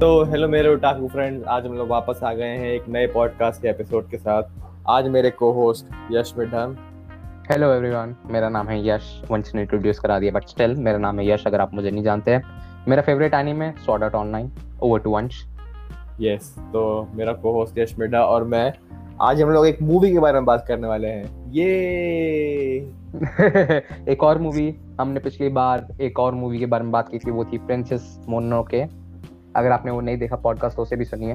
तो हेलो मेरे otaku friends आज हम लोग वापस आ गए हैं एक नए पॉडकास्ट के एपिसोड के साथ। आज मेरे को होस्ट यश मिठा हेलो एवरीवन मेरा नाम है यश। वंश ने इंट्रोड्यूस करा दिया बट स्टिल मेरा नाम है यश अगर आप मुझे नहीं जानते हैं। मेरा फेवरेट एनीमे है Sword Art Online over to Vansh yes तो मेरा को होस्ट यश मिठा और मैं आज हम लोग एक मूवी के बारे में बात करने वाले हैं। ये एक और मूवी हमने पिछली बार एक और मूवी के बारे में बात की थी वो थी प्रिंसेस मोनोके अगर आपने वो नहीं देखा पॉडकास्ट तो उसे भी सुनिए।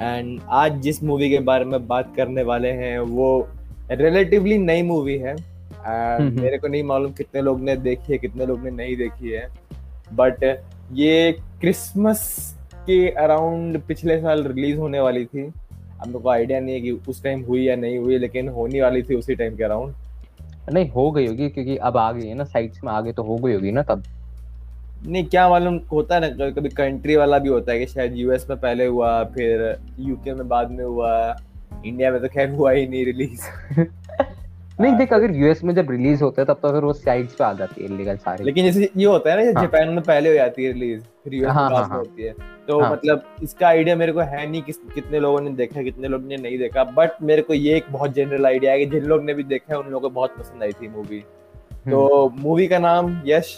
एंड आज जिस मूवी के बारे में बात करने वाले हैं वो रिलेटिवली नई मूवी है। एंड मेरे को नहीं मालूम कितने लोग ने देखी है कितने लोग ने नहीं देखी है। बट ये क्रिसमस के अराउंड पिछले साल रिलीज़ होने वाली थी। अब मेरे को आइडिया नहीं है कि उस टाइम हुई या नहीं हुई लेकिन होने वाली थी उसी टाइम के अराउंड नहीं हो गई होगी क्योंकि अब आ गई है ना साइट्स में आगे तो हो गई होगी ना तब। नहीं क्या मालूम होता है ना कभी कंट्री वाला भी होता है कि शायद यूएस में पहले हुआ फिर यूके में बाद में हुआ इंडिया में तो खैर हुआ ही नहीं रिलीज़ नहीं देख अगर यूएस में जब रिलीज़ होता है तब तो फिर वो साइट्स पे आ जाती है इलीगल सारी। लेकिन जैसे ये होता है ना हाँ. जापान में पहले हो जाती है रिलीज़ फिर यूएस हाँ, में बाद हाँ, होती है। तो हाँ. मतलब इसका आइडिया मेरे को है नहीं किस कितने लोगों ने देखा कितने लोगों ने नहीं देखा बट मेरे को ये एक बहुत जनरल आइडिया है कि जिन लोग ने भी देखा है उन लोगों को बहुत पसंद आई थी मूवी तो मूवी का नाम Yash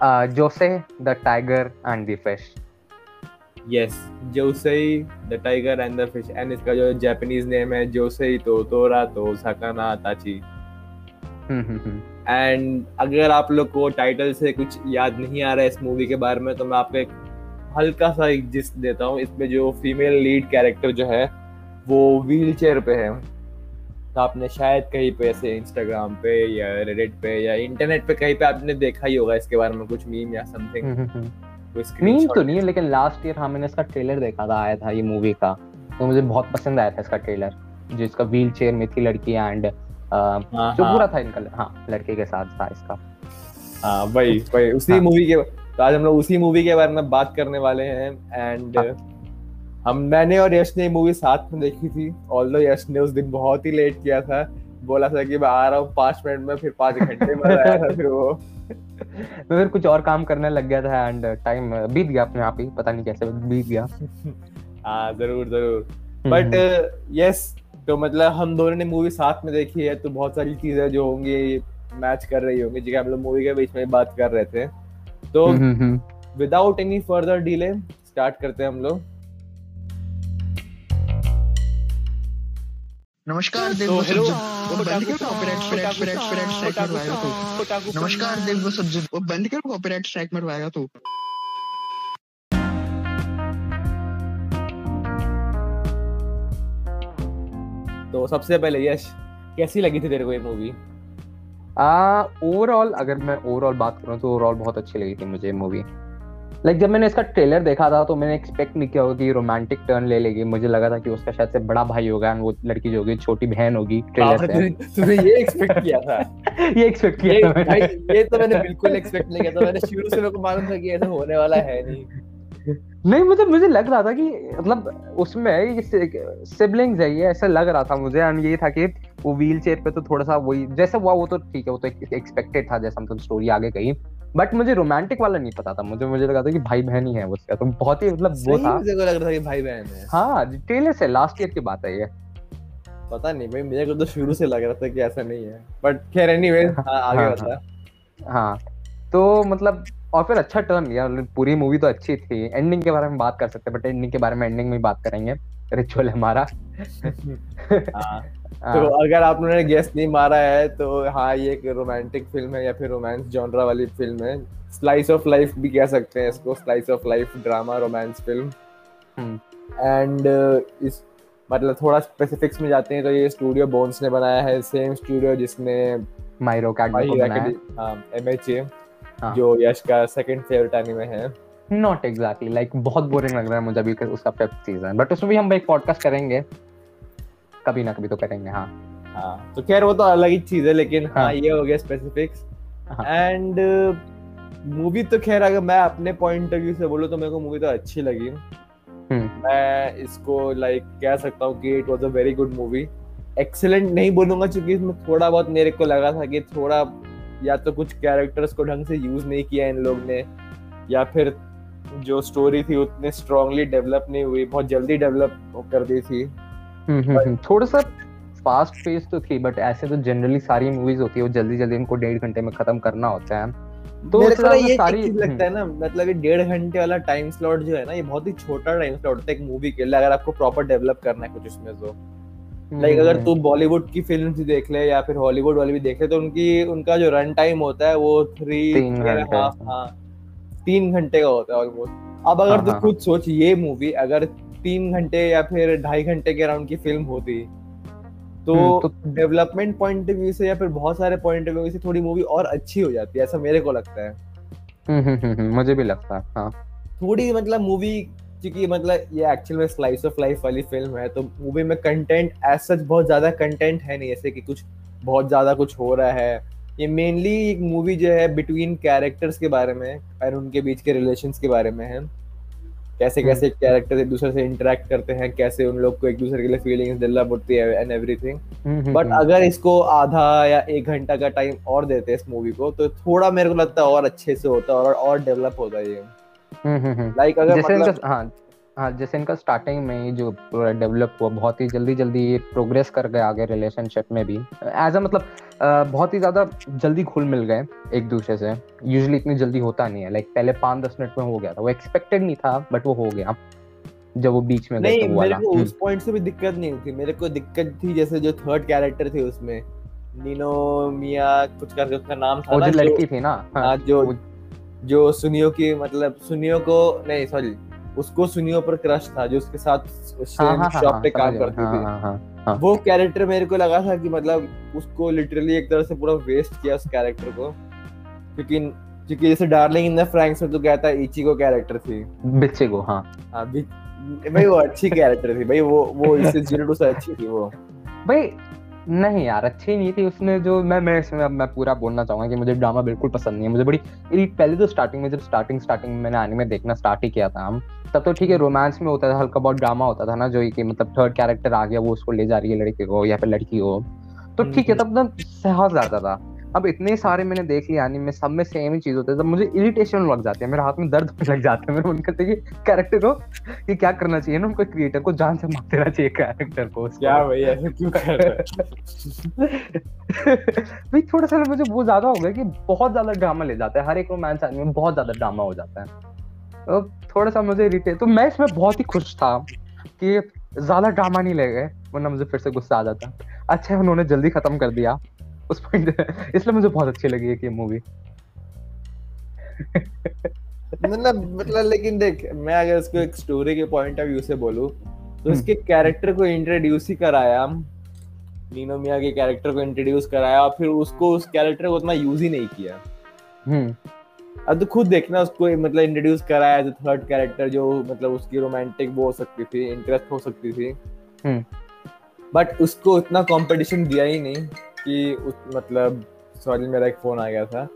uh, Jose the Tiger and the Fish. Yes, Jose the Tiger and the Fish. And इसका जो जापानीज नेम है जोसे तो तोरा तो सकाना ताची एंड अगर आप लोग को टाइटल से कुछ याद नहीं आ रहा है इस मूवी के बारे में तो मैं आपको एक हल्का सा एक जिस्ट देता हूँ इसमें जो फीमेल लीड कैरेक्टर जो है वो व्हील चेयर पे है तो आपने शायद कहीं पे ऐसे इंस्टाग्राम पे या रेडिट पे या इंटरनेट पे कहीं पे आपने देखा ही होगा इसके बारे में कुछ मीम या समथिंग मीम हम्म, हम्म, हम्म। तो नहीं है लेकिन लास्ट ईयर हमने इसका ट्रेलर देखा था आया था ये मूवी का तो मुझे बहुत पसंद आया था इसका ट्रेलर जो इसका व्हील चेयर में थी लड़की एंड हाँ, जो हाँ। पूरा था इनका हाँ लड़के के साथ था इसका हाँ वही वही उसी मूवी हाँ। के तो आज हम लोग उसी मूवी के बारे में बात करने वाले हैं एंड हम मैंने और यश ने मूवी साथ में देखी थी ऑल यश ने उस दिन बहुत ही लेट किया था बोला था कि मैं आ रहा हूँ पाँच मिनट में फिर पाँच घंटे में आया था फिर वो। मैं फिर कुछ और काम करने लग गया था एंड टाइम बीत गया अपने आप ही पता नहीं कैसे बीत गया। हाँ ज़रूर ज़रूर। बट यस तो मतलब हम दोनों ने मूवी साथ में देखी है तो बहुत सारी चीज़ें जो होंगी मैच कर रही होंगी जिसके हम लोग मूवी के बीच में बात कर रहे थे। तो without any further delay start करते हैं हम लोग। मरवाएगा तो। नमस्कार देव वो सज्जन वो बंद कर कॉपीराइट स्ट्राइक मरवाएगा तो। तो सबसे पहले यश कैसी लगी थी तेरे को ये मूवी आ ओवरऑल अगर मैं ओवरऑल बात करूँ तो ओवरऑल बहुत अच्छी लगी थी मुझे मूवी लाइक जब मैंने इसका ट्रेलर देखा था तो मैंने एक्सपेक्ट नहीं किया होगा कि रोमांटिक टर्न ले लेगी। मुझे लगा था कि उसका शायद से बड़ा भाई होगा वो लड़की जो होगी छोटी बहन होगी ट्रेलर से। तूने ये एक्सपेक्ट किया था। ये एक्सपेक्ट किया ये, था भाई ये तो मैंने बिल्कुल एक्सपेक्ट नहीं किया था। मैंने शुरू से मेरे को मालूम था कि ऐसा होने वाला है नहीं। नहीं मुझे मुझे लग रहा था कि मतलब उसमें सिबलिंग्स है ये ऐसा लग रहा था मुझे। एंड ये था कि वो व्हील चेयर पे तो थोड़ा सा वही जैसा हुआ वो तो ठीक है वो तो एक्सपेक्टेड था जैसा मतलब स्टोरी आगे गई बट मुझे रोमांटिक वाला नहीं पता था। मुझे मुझे लगा था कि भाई बहन ही है उसका। तो बहुत ही मतलब वो था। मुझे लग रहा था कि भाई बहन है। हाँ ट्रेलर से लास्ट ईयर की बात है ये। पता नहीं भाई मुझे तो शुरू से लग रहा था कि ऐसा नहीं है। बट खैर एनीवे हाँ, आगे हाँ, बता। हाँ। तो मतलब और फिर अच्छा टर्न लिया पूरी मूवी तो अच्छी थी। एंडिंग के बारे में बात कर सकते हैं बट एंडिंग के बारे में एंडिंग में बात करेंगे। रिचुअल हमारा। हाँ। तो हाँ। अगर आप लोगों ने गेस नहीं मारा है तो हाँ ये एक रोमांटिक फ़िल्म है या फिर रोमांस जॉनरा वाली फ़िल्म है। स्लाइस ऑफ़ लाइफ भी कह सकते हैं इसको slice of life drama romance film and इस मतलब थोड़ा स्पेसिफिक्स में जाते हैं तो ये स्टूडियो बोन्स ने बनाया है। सेम स्टूडियो जिसने माइरो हाँ। हाँ। जो यश का सेकंड फेवरेट एनीमे है। नॉट एग्जैक्टली लाइक बहुत बोरिंग लग रहा है मुझे अभी उसका फिफ्थ सीज़न बट उसमें भी हम एक पॉडकास्ट करेंगे। कभी ना कभी तो करेंगे हाँ। हाँ तो खैर वो तो अलग ही चीज़ है लेकिन हाँ, हाँ ये हो गया स्पेसिफिक्स एंड मूवी तो खैर अगर मैं अपने पॉइंट ऑफ़ व्यू से बोलूँ तो मेरे को मूवी तो अच्छी लगी। हम्म। मैं इसको लाइक कह सकता हूँ कि it was a very good movie excellent नहीं बोलूँगा क्योंकि इसमें थोड़ा बहुत मेरे को लगा था कि थोड़ा या तो कुछ कैरेक्टर्स को ढंग से यूज़ नहीं किया इन लोग ने या फिर जो स्टोरी थी उतने स्ट्रांगली डेवलप नहीं हुई बहुत जल्दी डेवलप कर दी थी। थोड़ा सा फास्ट पेस तो थी बट ऐसे तो जनरली सारी मूवीज़ होती है वो जल्दी जल्दी इनको डेढ़ घंटे में खत्म करना होता है। तो मेरे को ये सारी चीज़ लगता है ना मतलब ये डेढ़ घंटे वाला टाइम स्लॉट जो है ना ये बहुत ही छोटा टाइम स्लॉट होता है एक मूवी के लिए अगर आपको प्रॉपर डेवलप करना है कुछ उसमें तो। लाइक अगर तू बॉलीवुड की फ़िल्म देख ले या फिर हॉलीवुड वाली भी देख ले तो उनकी उनका जो रन टाइम होता है वो थ्री हाफ़ हाँ तीन घंटे का होता है ऑलमोस्ट अब अगर हाँ, तू हाँ, खुद। सोच ये मूवी अगर तीन घंटे या फिर ढाई घंटे के अराउंड की फ़िल्म होती। तो डेवलपमेंट पॉइंट ऑफ़ व्यू से या फिर बहुत सारे पॉइंट ऑफ़ व्यू से थोड़ी मूवी और अच्छी हो जाती है ऐसा मेरे को लगता है। हम्म, हम्म, हम्म, मुझे भी लगता है हाँ। थोड़ी मतलब मूवी क्योंकि मतलब ये एक्चुअल में स्लाइस ऑफ़ लाइफ वाली फ़िल्म है तो मूवी में कंटेंट एज सच बहुत ज़्यादा कंटेंट है नहीं ऐसे कि कुछ बहुत ज़्यादा कुछ हो रहा है। ये मेनली एक मूवी जो है बिटवीन कैरेक्टर्स के बारे में और उनके बीच के रिलेशंस के बारे में है। कैसे हम्म। कैसे कैरेक्टर एक दूसरे से इंटरेक्ट करते हैं कैसे उन लोग को एक दूसरे के लिए फीलिंग्स डेवलप होती है एंड एवरीथिंग बट अगर इसको आधा या एक घंटा का टाइम और देते इस मूवी को तो थोड़ा मेरे को लगता है और अच्छे से होता और और डेवलप होता है ये लाइक अगर जैसे मतलब हाँ हाँ जैसे इनका स्टार्टिंग में जो पूरा डेवलप हुआ बहुत ही जल्दी जल्दी ये प्रोग्रेस कर गए आगे रिलेशनशिप में भी। एज अ मतलब बहुत ही ज़्यादा जल्दी घुल मिल गए एक दूसरे से। यूजुअली इतनी जल्दी होता नहीं है। लाइक पहले पाँच दस मिनट में हो गया था। वो एक्सपेक्टेड नहीं था बट वो हो गया। जब वो बीच में नहीं मेरे को उस पॉइंट से भी दिक्कत नहीं थी मेरे को दिक्कत थी जैसे जो थर्ड कैरेक्टर थे उसमें। नीनो मिया कुछ करके उसका नाम था ना जो लड़की थी ना हाँ जो जो सुनियो की मतलब सुनियो को नहीं सॉरी उसको सुनियो पर क्रश था जो उसके साथ शॉप हाँ, हाँ, पे काम करती थी। वो कैरेक्टर मेरे को लगा था कि मतलब उसको लिटरली एक तरह से पूरा वेस्ट किया उस कैरेक्टर को। क्योंकि क्योंकि जैसे डार्लिंग इन द फ्रैंक्स में तो कहता है इची को कैरेक्टर थी। बिच्चे को हाँ हाँ भाई वो अच्छी कैरेक्टर थी भाई वो वो इससे ज़ीरो टू से अच्छी थी वो। भाई नहीं यार अच्छी नहीं थी उसने जो मैं मैं इसमें अब मैं पूरा बोलना चाहूँगा कि मुझे ड्रामा बिल्कुल पसंद नहीं है। मुझे बड़ी पहले तो स्टार्टिंग में जब स्टार्टिंग स्टार्टिंग में मैंने आने में देखना स्टार्ट ही किया था हम तब तो ठीक है रोमांस में होता था हल्का बहुत ड्रामा होता था ना जो कि मतलब थर्ड कैरेक्टर आ गया वो उसको ले जा रही है लड़की को या फिर लड़की को तो ठीक है हम्म, तब ना सहस जाता था। अब इतने सारे मैंने देख लिया एनिमे सब में सेम ही चीज़ होती है। तब मुझे इरिटेशन लग जाती है मेरे हाथ में दर्द होने लग जाता है। मेरे मन करते कि कैरेक्टर को ये क्या करना चाहिए ना उनको क्रिएटर को जान से मार देना चाहिए कैरेक्टर को क्या भाई ऐसे क्यों कर भाई थोड़ा सा मुझे वो ज़्यादा हो गया कि बहुत ज़्यादा ड्रामा ले जाता है। हर एक रोमांस एनिमे में बहुत ज़्यादा ड्रामा हो जाता है। तो थोड़ा सा मुझे इरिटेट तो मैं इसमें बहुत ही खुश था कि ज़्यादा ड्रामा नहीं ले गए वरना मुझे फिर से गुस्सा आ जाता। अच्छा उन्होंने जल्दी खत्म कर दिया। उस पॉइंट इसलिए मुझे बहुत अच्छी लगी है कि मूवी मतलब मतलब लेकिन देख मैं अगर इसको एक स्टोरी के पॉइंट ऑफ़ व्यू से बोलूँ तो इसके कैरेक्टर को इंट्रोड्यूस ही कराया नीनो मिया के कैरेक्टर को इंट्रोड्यूस कराया और फिर उसको उस कैरेक्टर को उतना यूज़ ही नहीं किया। हम्म। अब तो खुद देखना उसको मतलब इंट्रोड्यूस कराया एज थर्ड कैरेक्टर जो मतलब उसकी रोमांटिक वो हो सकती थी इंटरेस्ट हो सकती थी। But hmm. उसको इतना कंपटीशन दिया ही नहीं। कि उस मतलब सॉरी मेरा एक फ़ोन आ गया था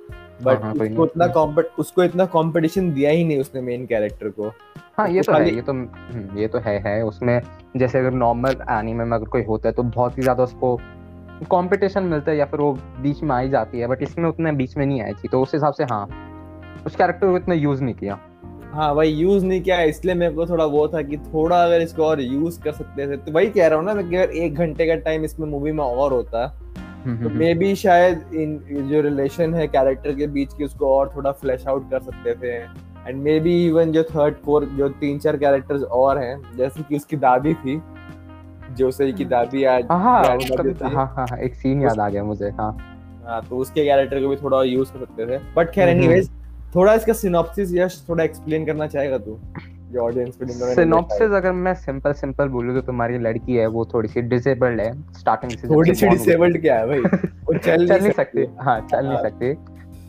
बट हाँ, हाँ उसको इतना कॉम्पिट उसको इतना कंपटीशन दिया ही नहीं उसने मेन कैरेक्टर को। हाँ ये तो, है ये तो हम्म, ये तो है है उसमें जैसे अगर नॉर्मल एनीमे में अगर कोई होता है तो बहुत ही ज़्यादा उसको कंपटीशन मिलता है या फिर वो बीच में आई जाती है बट इसमें उतने बीच में नहीं आई थी तो उस हिसाब से हाँ उस कैरेक्टर को इतना यूज़ नहीं किया। हाँ भाई यूज़ नहीं किया इसलिए मेरे को थोड़ा वो था कि थोड़ा अगर इसको और यूज़ कर सकते थे तो वही कह रहा हूँ ना मैं अगर एक घंटे का टाइम इसमें मूवी में और होता तो मे बी शायद इन जो रिलेशन है कैरेक्टर के बीच की उसको और थोड़ा फ्लैश आउट कर सकते थे। एंड मे बी इवन जो थर्ड फोर्थ जो तीन चार कैरेक्टर्स और हैं जैसे कि उसकी दादी थी जो सही की दादी आज हाँ हाँ, हाँ हाँ हाँ एक सीन याद आ गया मुझे हाँ। हाँ तो उसके कैरेक्टर को भी थोड़ा यूज़ कर सकते थे। बट खैर एनीवेज थोड़ा इसका सिनॉप्सिस यश थोड़ा एक्सप्लेन करना चाहेगा तू? ऑडियंस सिनॉप्सिस अगर मैं सिंपल सिंपल बोलूँ तो तुम्हारी लड़की है वो थोड़ी सी डिसेबल्ड है स्टार्टिंग से थोड़ी सी डिसेबल्ड क्या है भाई? वो चल नहीं सकती। हाँ चल नहीं हाँ। सकती।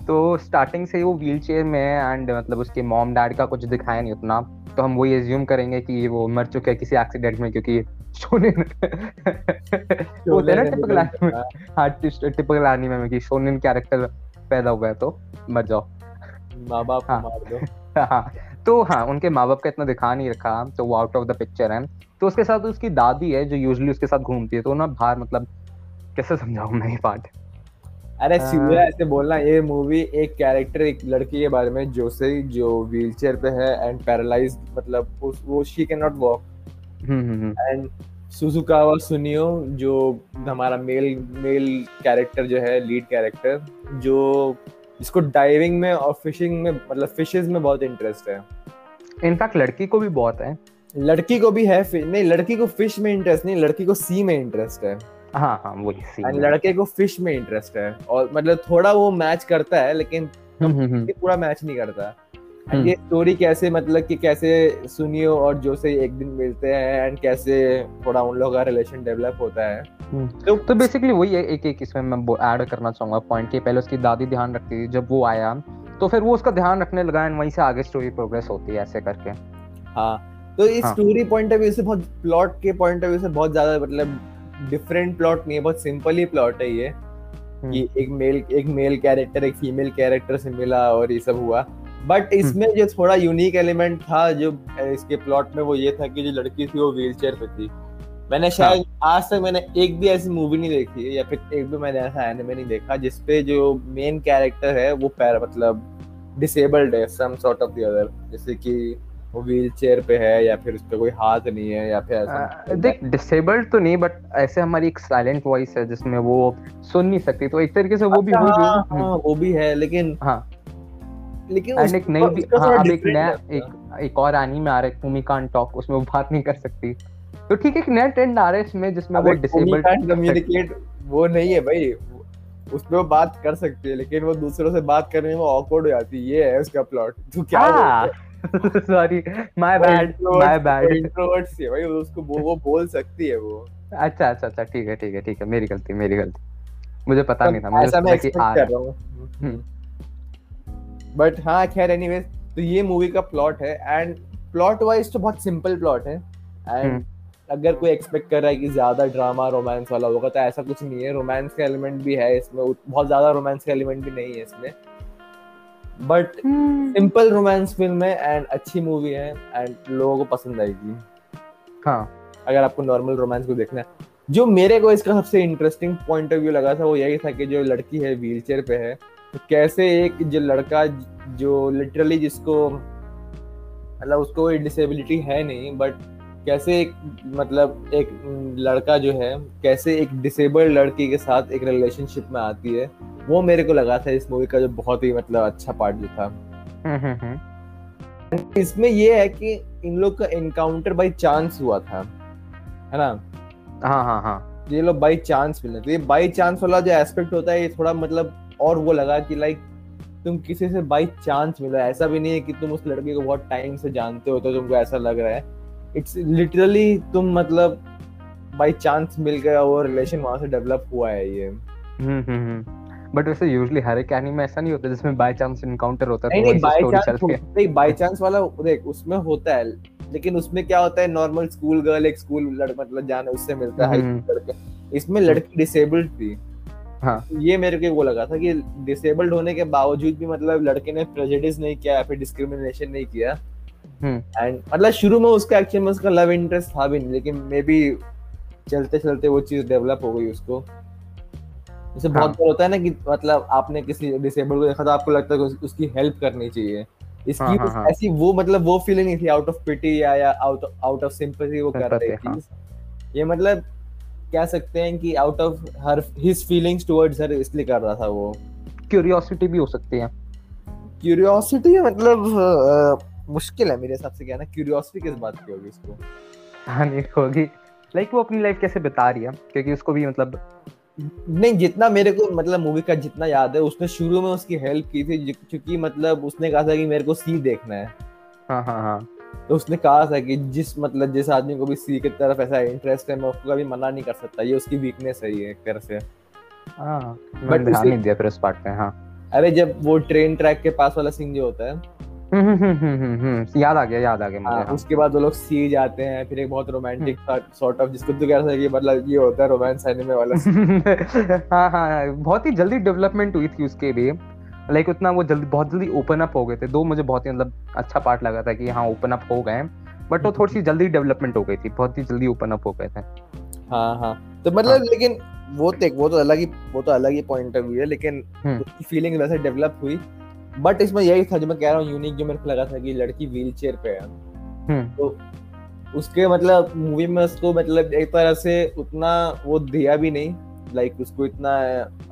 तो स्टार्टिंग से वो व्हील चेयर में है एंड मतलब उसके मॉम डैड का कुछ दिखाया नहीं उतना। तो हम वही एज्यूम करेंगे कि वो मर चुके हैं किसी एक्सीडेंट में क्योंकि शोनिन होते ना टिपिकल एनीमे हाँ टिपिकल एनीमे में कि शोनिन कैरेक्टर पैदा हुआ है तो मर जाओ। माँ बाप हाँ, मार दो। हाँ। तो हाँ उनके माँ बाप का इतना दिखा नहीं रखा तो वो आउट ऑफ़ द पिक्चर है। तो उसके साथ उसकी दादी है जो यूजली उसके साथ घूमती है तो ना बाहर मतलब कैसे समझाऊं मैं ये पार्ट? अरे हाँ। सीधा ऐसे बोलना ये मूवी एक कैरेक्टर एक लड़की के बारे में जो से जो व्हीलचेयर पे है एंड पैरालाइज मतलब उस वो she can not walk and सुजुकावा सुनियो जो हमारा मेल मेल कैरेक्टर जो है लीड कैरेक्टर जो इसको डाइविंग में और फिशिंग में मतलब फिशेज में बहुत इंटरेस्ट है। इनफैक्ट लड़की को भी बहुत है। लड़की को भी है नहीं लड़की को फ़िश में इंटरेस्ट नहीं लड़की को सी में इंटरेस्ट है। हाँ हाँ वही सी लड़के को फ़िश में इंटरेस्ट है। और मतलब थोड़ा वो मैच करता है लेकिन हम्म हम्म हम्म। पूरा मैच नहीं करता। एंड ये स्टोरी कैसे मतलब कि कैसे सुनियो और जो से एक दिन मिलते हैं एंड कैसे थोड़ा उन लोगों का रिलेशन डेवलप होता है। तो तो बेसिकली वही है एक एक इसमें मैं ऐड करना चाहूँगा पॉइंट कि पहले उसकी दादी ध्यान रखती थी जब वो आया तो फिर वो उसका ध्यान रखने लगा एंड वहीं से आगे स्टोरी प्रोग्रेस होती है ऐसे करके। हाँ तो इस। स्टोरी पॉइंट ऑफ़ व्यू से बहुत प्लॉट के पॉइंट ऑफ़ व्यू से बहुत ज़्यादा मतलब डिफरेंट प्लॉट नहीं है बहुत सिंपल ही प्लॉट है ये। हम्म। कि एक मेल एक मेल कैरेक्टर एक फीमेल कैरेक्टर से मिला और ये सब हुआ। बट इसमें जो थोड़ा यूनिक एलिमेंट था जो इसके प्लॉट में वो ये था कि जो लड़की थी वो व्हील चेयर पे थी। मैंने शायद आज तक मैंने एक भी ऐसी मूवी नहीं देखी है या फिर एक भी मैंने ऐसा एनिमे नहीं देखा जिसपे जो मेन कैरेक्टर है वो पैर मतलब डिसेबल्ड है some sort of the other जैसे कि वो व्हील चेयर पे है या फिर उस पर कोई हाथ नहीं है या फिर ऐसा देख डिसेबल्ड तो नहीं बट ऐसे हमारी एक साइलेंट वॉइस है जिसमें वो सुन नहीं सकती तो एक तरीके से वो भी अच्छा, हाँ, हाँ, वो भी है लेकिन हाँ। लेकिन एंड एक नई हाँ अब एक नया एक एक और एनीमे आ रहा है कान टॉक उसमें वो बात नहीं कर सकती। तो ठीक है एक नया ट्रेंड आ रहा है इसमें जिसमें वो डिसेबल्ड कम्युनिकेट वो नहीं है भाई उसमें वो बात कर सकती है लेकिन वो दूसरों से बात करने में ऑकवर्ड हो जाती है। ये है उसका प्लॉट तू क्या sorry my bad my bad introvert सी है भाई उसको वो, वो बोल सकती है वो। अच्छा अच्छा अच्छा ठीक है ठीक है ठीक है मेरी गलती मेरी गलती। मुझे पता नहीं था मुझे ऐसा मैं एक्सपेक्ट कर रहा रहा हम्म। हूँ। बट हाँ खैर एनीवेज तो ये मूवी का प्लॉट है एंड प्लॉट वाइज तो बहुत सिंपल प्लॉट है एंड हम्म। अगर कोई एक्सपेक्ट कर रहा है कि ज़्यादा ड्रामा रोमांस वाला होगा तो ऐसा कुछ नहीं है रोमांस का एलिमेंट भी है इसमें बहुत ज़्यादा रोमांस का एलिमेंट भी नहीं है इसमें बट। सिंपल रोमांस फ़िल्म है एंड अच्छी मूवी है एंड लोगों को पसंद आएगी हाँ अगर आपको नॉर्मल रोमांस को देखना है जो मेरे को इसका सबसे इंटरेस्टिंग पॉइंट ऑफ़ व्यू लगा था वो यही था कि जो लड़की है व्हीलचेयर पे है कैसे एक जो लड़का जो लिटरली जिसको मतलब उसको कोई डिसेबिलिटी है नहीं बट कैसे एक मतलब एक लड़का जो है कैसे एक डिसेबल्ड लड़की के साथ एक रिलेशनशिप में आती है वो मेरे को लगा था इस मूवी का जो बहुत ही मतलब अच्छा पार्ट जो था। हम्म, हम्म, हम्म। इसमें ये है कि इन लोग का एनकाउंटर बाई चांस हुआ था है ना? हाँ हाँ हाँ। ये लोग बाई चांस मिले तो ये बाई चांस वाला जो एस्पेक्ट होता है ये थोड़ा मतलब और वो लगा कि लाइक तुम किसी से बाई चांस मिला। ऐसा भी नहीं है कि तुम उस लड़के को बहुत टाइम से जानते हो तो तुमको ऐसा लग रहा है। इट्स लिटरली तुम मतलब बाई चांस मिल गया वो रिलेशन वहाँ से डेवलप हुआ है ये। हम्म हम्म हम्म। बट वैसे यूजुअली हर एक एनीमे ऐसा नहीं होता जिसमें बाय चांस इनकाउंटर होता है नहीं तो बाई स्टोरी चांस नहीं बाई चांस वाला देख उसमें होता है लेकिन उसमें क्या होता है नॉर्मल स्कूल गर्ल एक स्कूल लड़ मतलब जाने उससे मिलता है हाई हम्म। स्कूल लड़के। इसमें लड़की डिसेबल्ड थी। हाँ। ये मेरे को वो लगा था कि डिसेबल्ड होने के बावजूद भी मतलब लड़के ने प्रेजुडिस नहीं किया या फिर डिस्क्रिमिनेशन नहीं किया हम्म। एंड मतलब शुरू में उसका एक्चुअली में उसका लव इंटरेस्ट था भी नहीं लेकिन मे बी चलते चलते वो चीज़ डेवलप हो गई उसको जैसे हाँ. बहुत। बार होता है ना कि मतलब आपने किसी डिसेबल को देखा तो आपको लगता है कि उस- उसकी हेल्प करनी चाहिए इसकी हाँ, हाँ, हाँ। ऐसी वो मतलब वो फीलिंग नहीं थी आउट ऑफ़ पिटी या या आउट आउट ऑफ़ सिंपैथी वो कर रही हाँ। थी ये मतलब कह सकते हैं कि out of her his feelings towards her इसलिए कर रहा था वो। क्यूरियोसिटी भी हो सकती है। क्यूरियोसिटी मतलब अ, मुश्किल है मेरे हिसाब से क्या ना क्यूरियोसिटी किस बात की होगी इसको? हाँ नहीं होगी। लाइक वो अपनी लाइफ कैसे बिता रही है? क्योंकि उसको भी मतलब नहीं जितना मेरे को मतलब मूवी का जितना याद है उसने शुरू में उसकी हेल्प की थी क्योंकि मतलब उसने कहा था कि मेरे को सी देखना है। हाँ हाँ हाँ। तो उसने कहा था कि जिस मतलब जिस आदमी को भी सी की तरफ़ ऐसा इंटरेस्ट है मैं उसको कभी मना नहीं कर सकता। ये उसकी वीकनेस है ये एक तरह से। हाँ But ध्यान नहीं दिया फिर उस पार्ट पे हाँ। अरे जब वो ट्रेन ट्रैक के पास वाला सीन जो होता है। हम्म, हम्म, हम्म, हम्म, हम्म, याद आ गया याद आ गया मुझे हाँ, हाँ। उसके बाद वो लोग सी जाते हैं फिर एक बहुत रोमांटिक सॉर्ट ऑफ़ जिसको तू कह रहा था कि मतलब ये होता है रोमांस एनिमे वाला हाँ हाँ बहुत ही जल्दी डेवलपमेंट हुई थी उसके भी लाइक उतना वो जल्दी बहुत जल्दी ओपन अप हो गए थे। दो मुझे बहुत ही मतलब अच्छा पार्ट लगा था कि हाँ ओपन अप हो गए बट वो थोड़ी सी जल्दी डेवलपमेंट हो गई थी। बहुत ही जल्दी ओपन अप हो गए थे। हाँ हाँ। तो मतलब हाँ. लेकिन वो तो वो तो अलग ही वो तो अलग ही पॉइंट ऑफ़ व्यू है लेकिन हम्म। उसकी फीलिंग वैसे डेवलप हुई। बट इसमें यही था जो मैं कह रहा हूँ यूनिक जो मेरे को लगा था कि लड़की व्हील चेयर पे है। हम्म। तो उसके मतलब मूवी में उसको मतलब एक तरह से उतना वो दिया भी नहीं। लाइक उसको इतना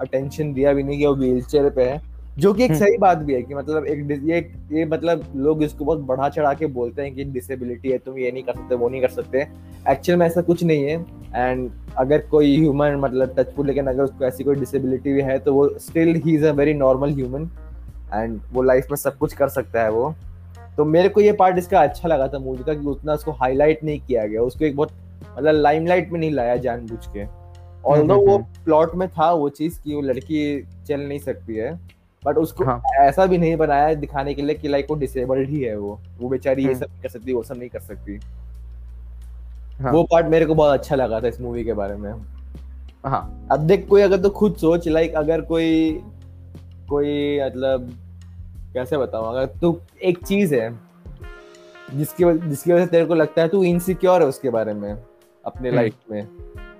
अटेंशन दिया भी नहीं कि वो व्हील चेयर पे है। जो कि एक हम्म। सही बात भी है कि मतलब एक ये ये मतलब लोग इसको बहुत बढ़ा चढ़ा के बोलते हैं कि डिसेबिलिटी है तुम ये नहीं कर सकते वो नहीं कर सकते। एक्चुअल में ऐसा कुछ नहीं है। एंड अगर कोई ह्यूमन मतलब टचफुल लेकिन अगर उसको ऐसी कोई डिसेबिलिटी भी है तो वो still he is a very normal human and वो लाइफ में सब कुछ कर सकता है वो। तो मेरे को ये पार्ट इसका अच्छा लगा था मूवी का कि उतना उसको हाईलाइट नहीं किया गया। उसको एक बहुत मतलब लाइमलाइट में नहीं लाया जानबूझ के। ऑल्दो हम्म, वो हम्म। प्लॉट में था वो चीज़ कि वो लड़की चल नहीं सकती है। बट उसको हाँ। ऐसा भी नहीं बनाया दिखाने के लिए कि लाइक वो डिसेबल्ड ही है वो वो बेचारी ये हम्म। सब नहीं कर सकती वो सब नहीं कर सकती हाँ। वो पार्ट मेरे को बहुत अच्छा लगा था इस मूवी के बारे में हाँ अब देख कोई अगर तो खुद सोच लाइक अगर कोई कोई मतलब कैसे बताऊँ अगर तू एक चीज़ है जिसकी वजह जिसकी वजह से तेरे को लगता है तू इनसिक्योर है उसके बारे में अपने हम्म। लाइफ में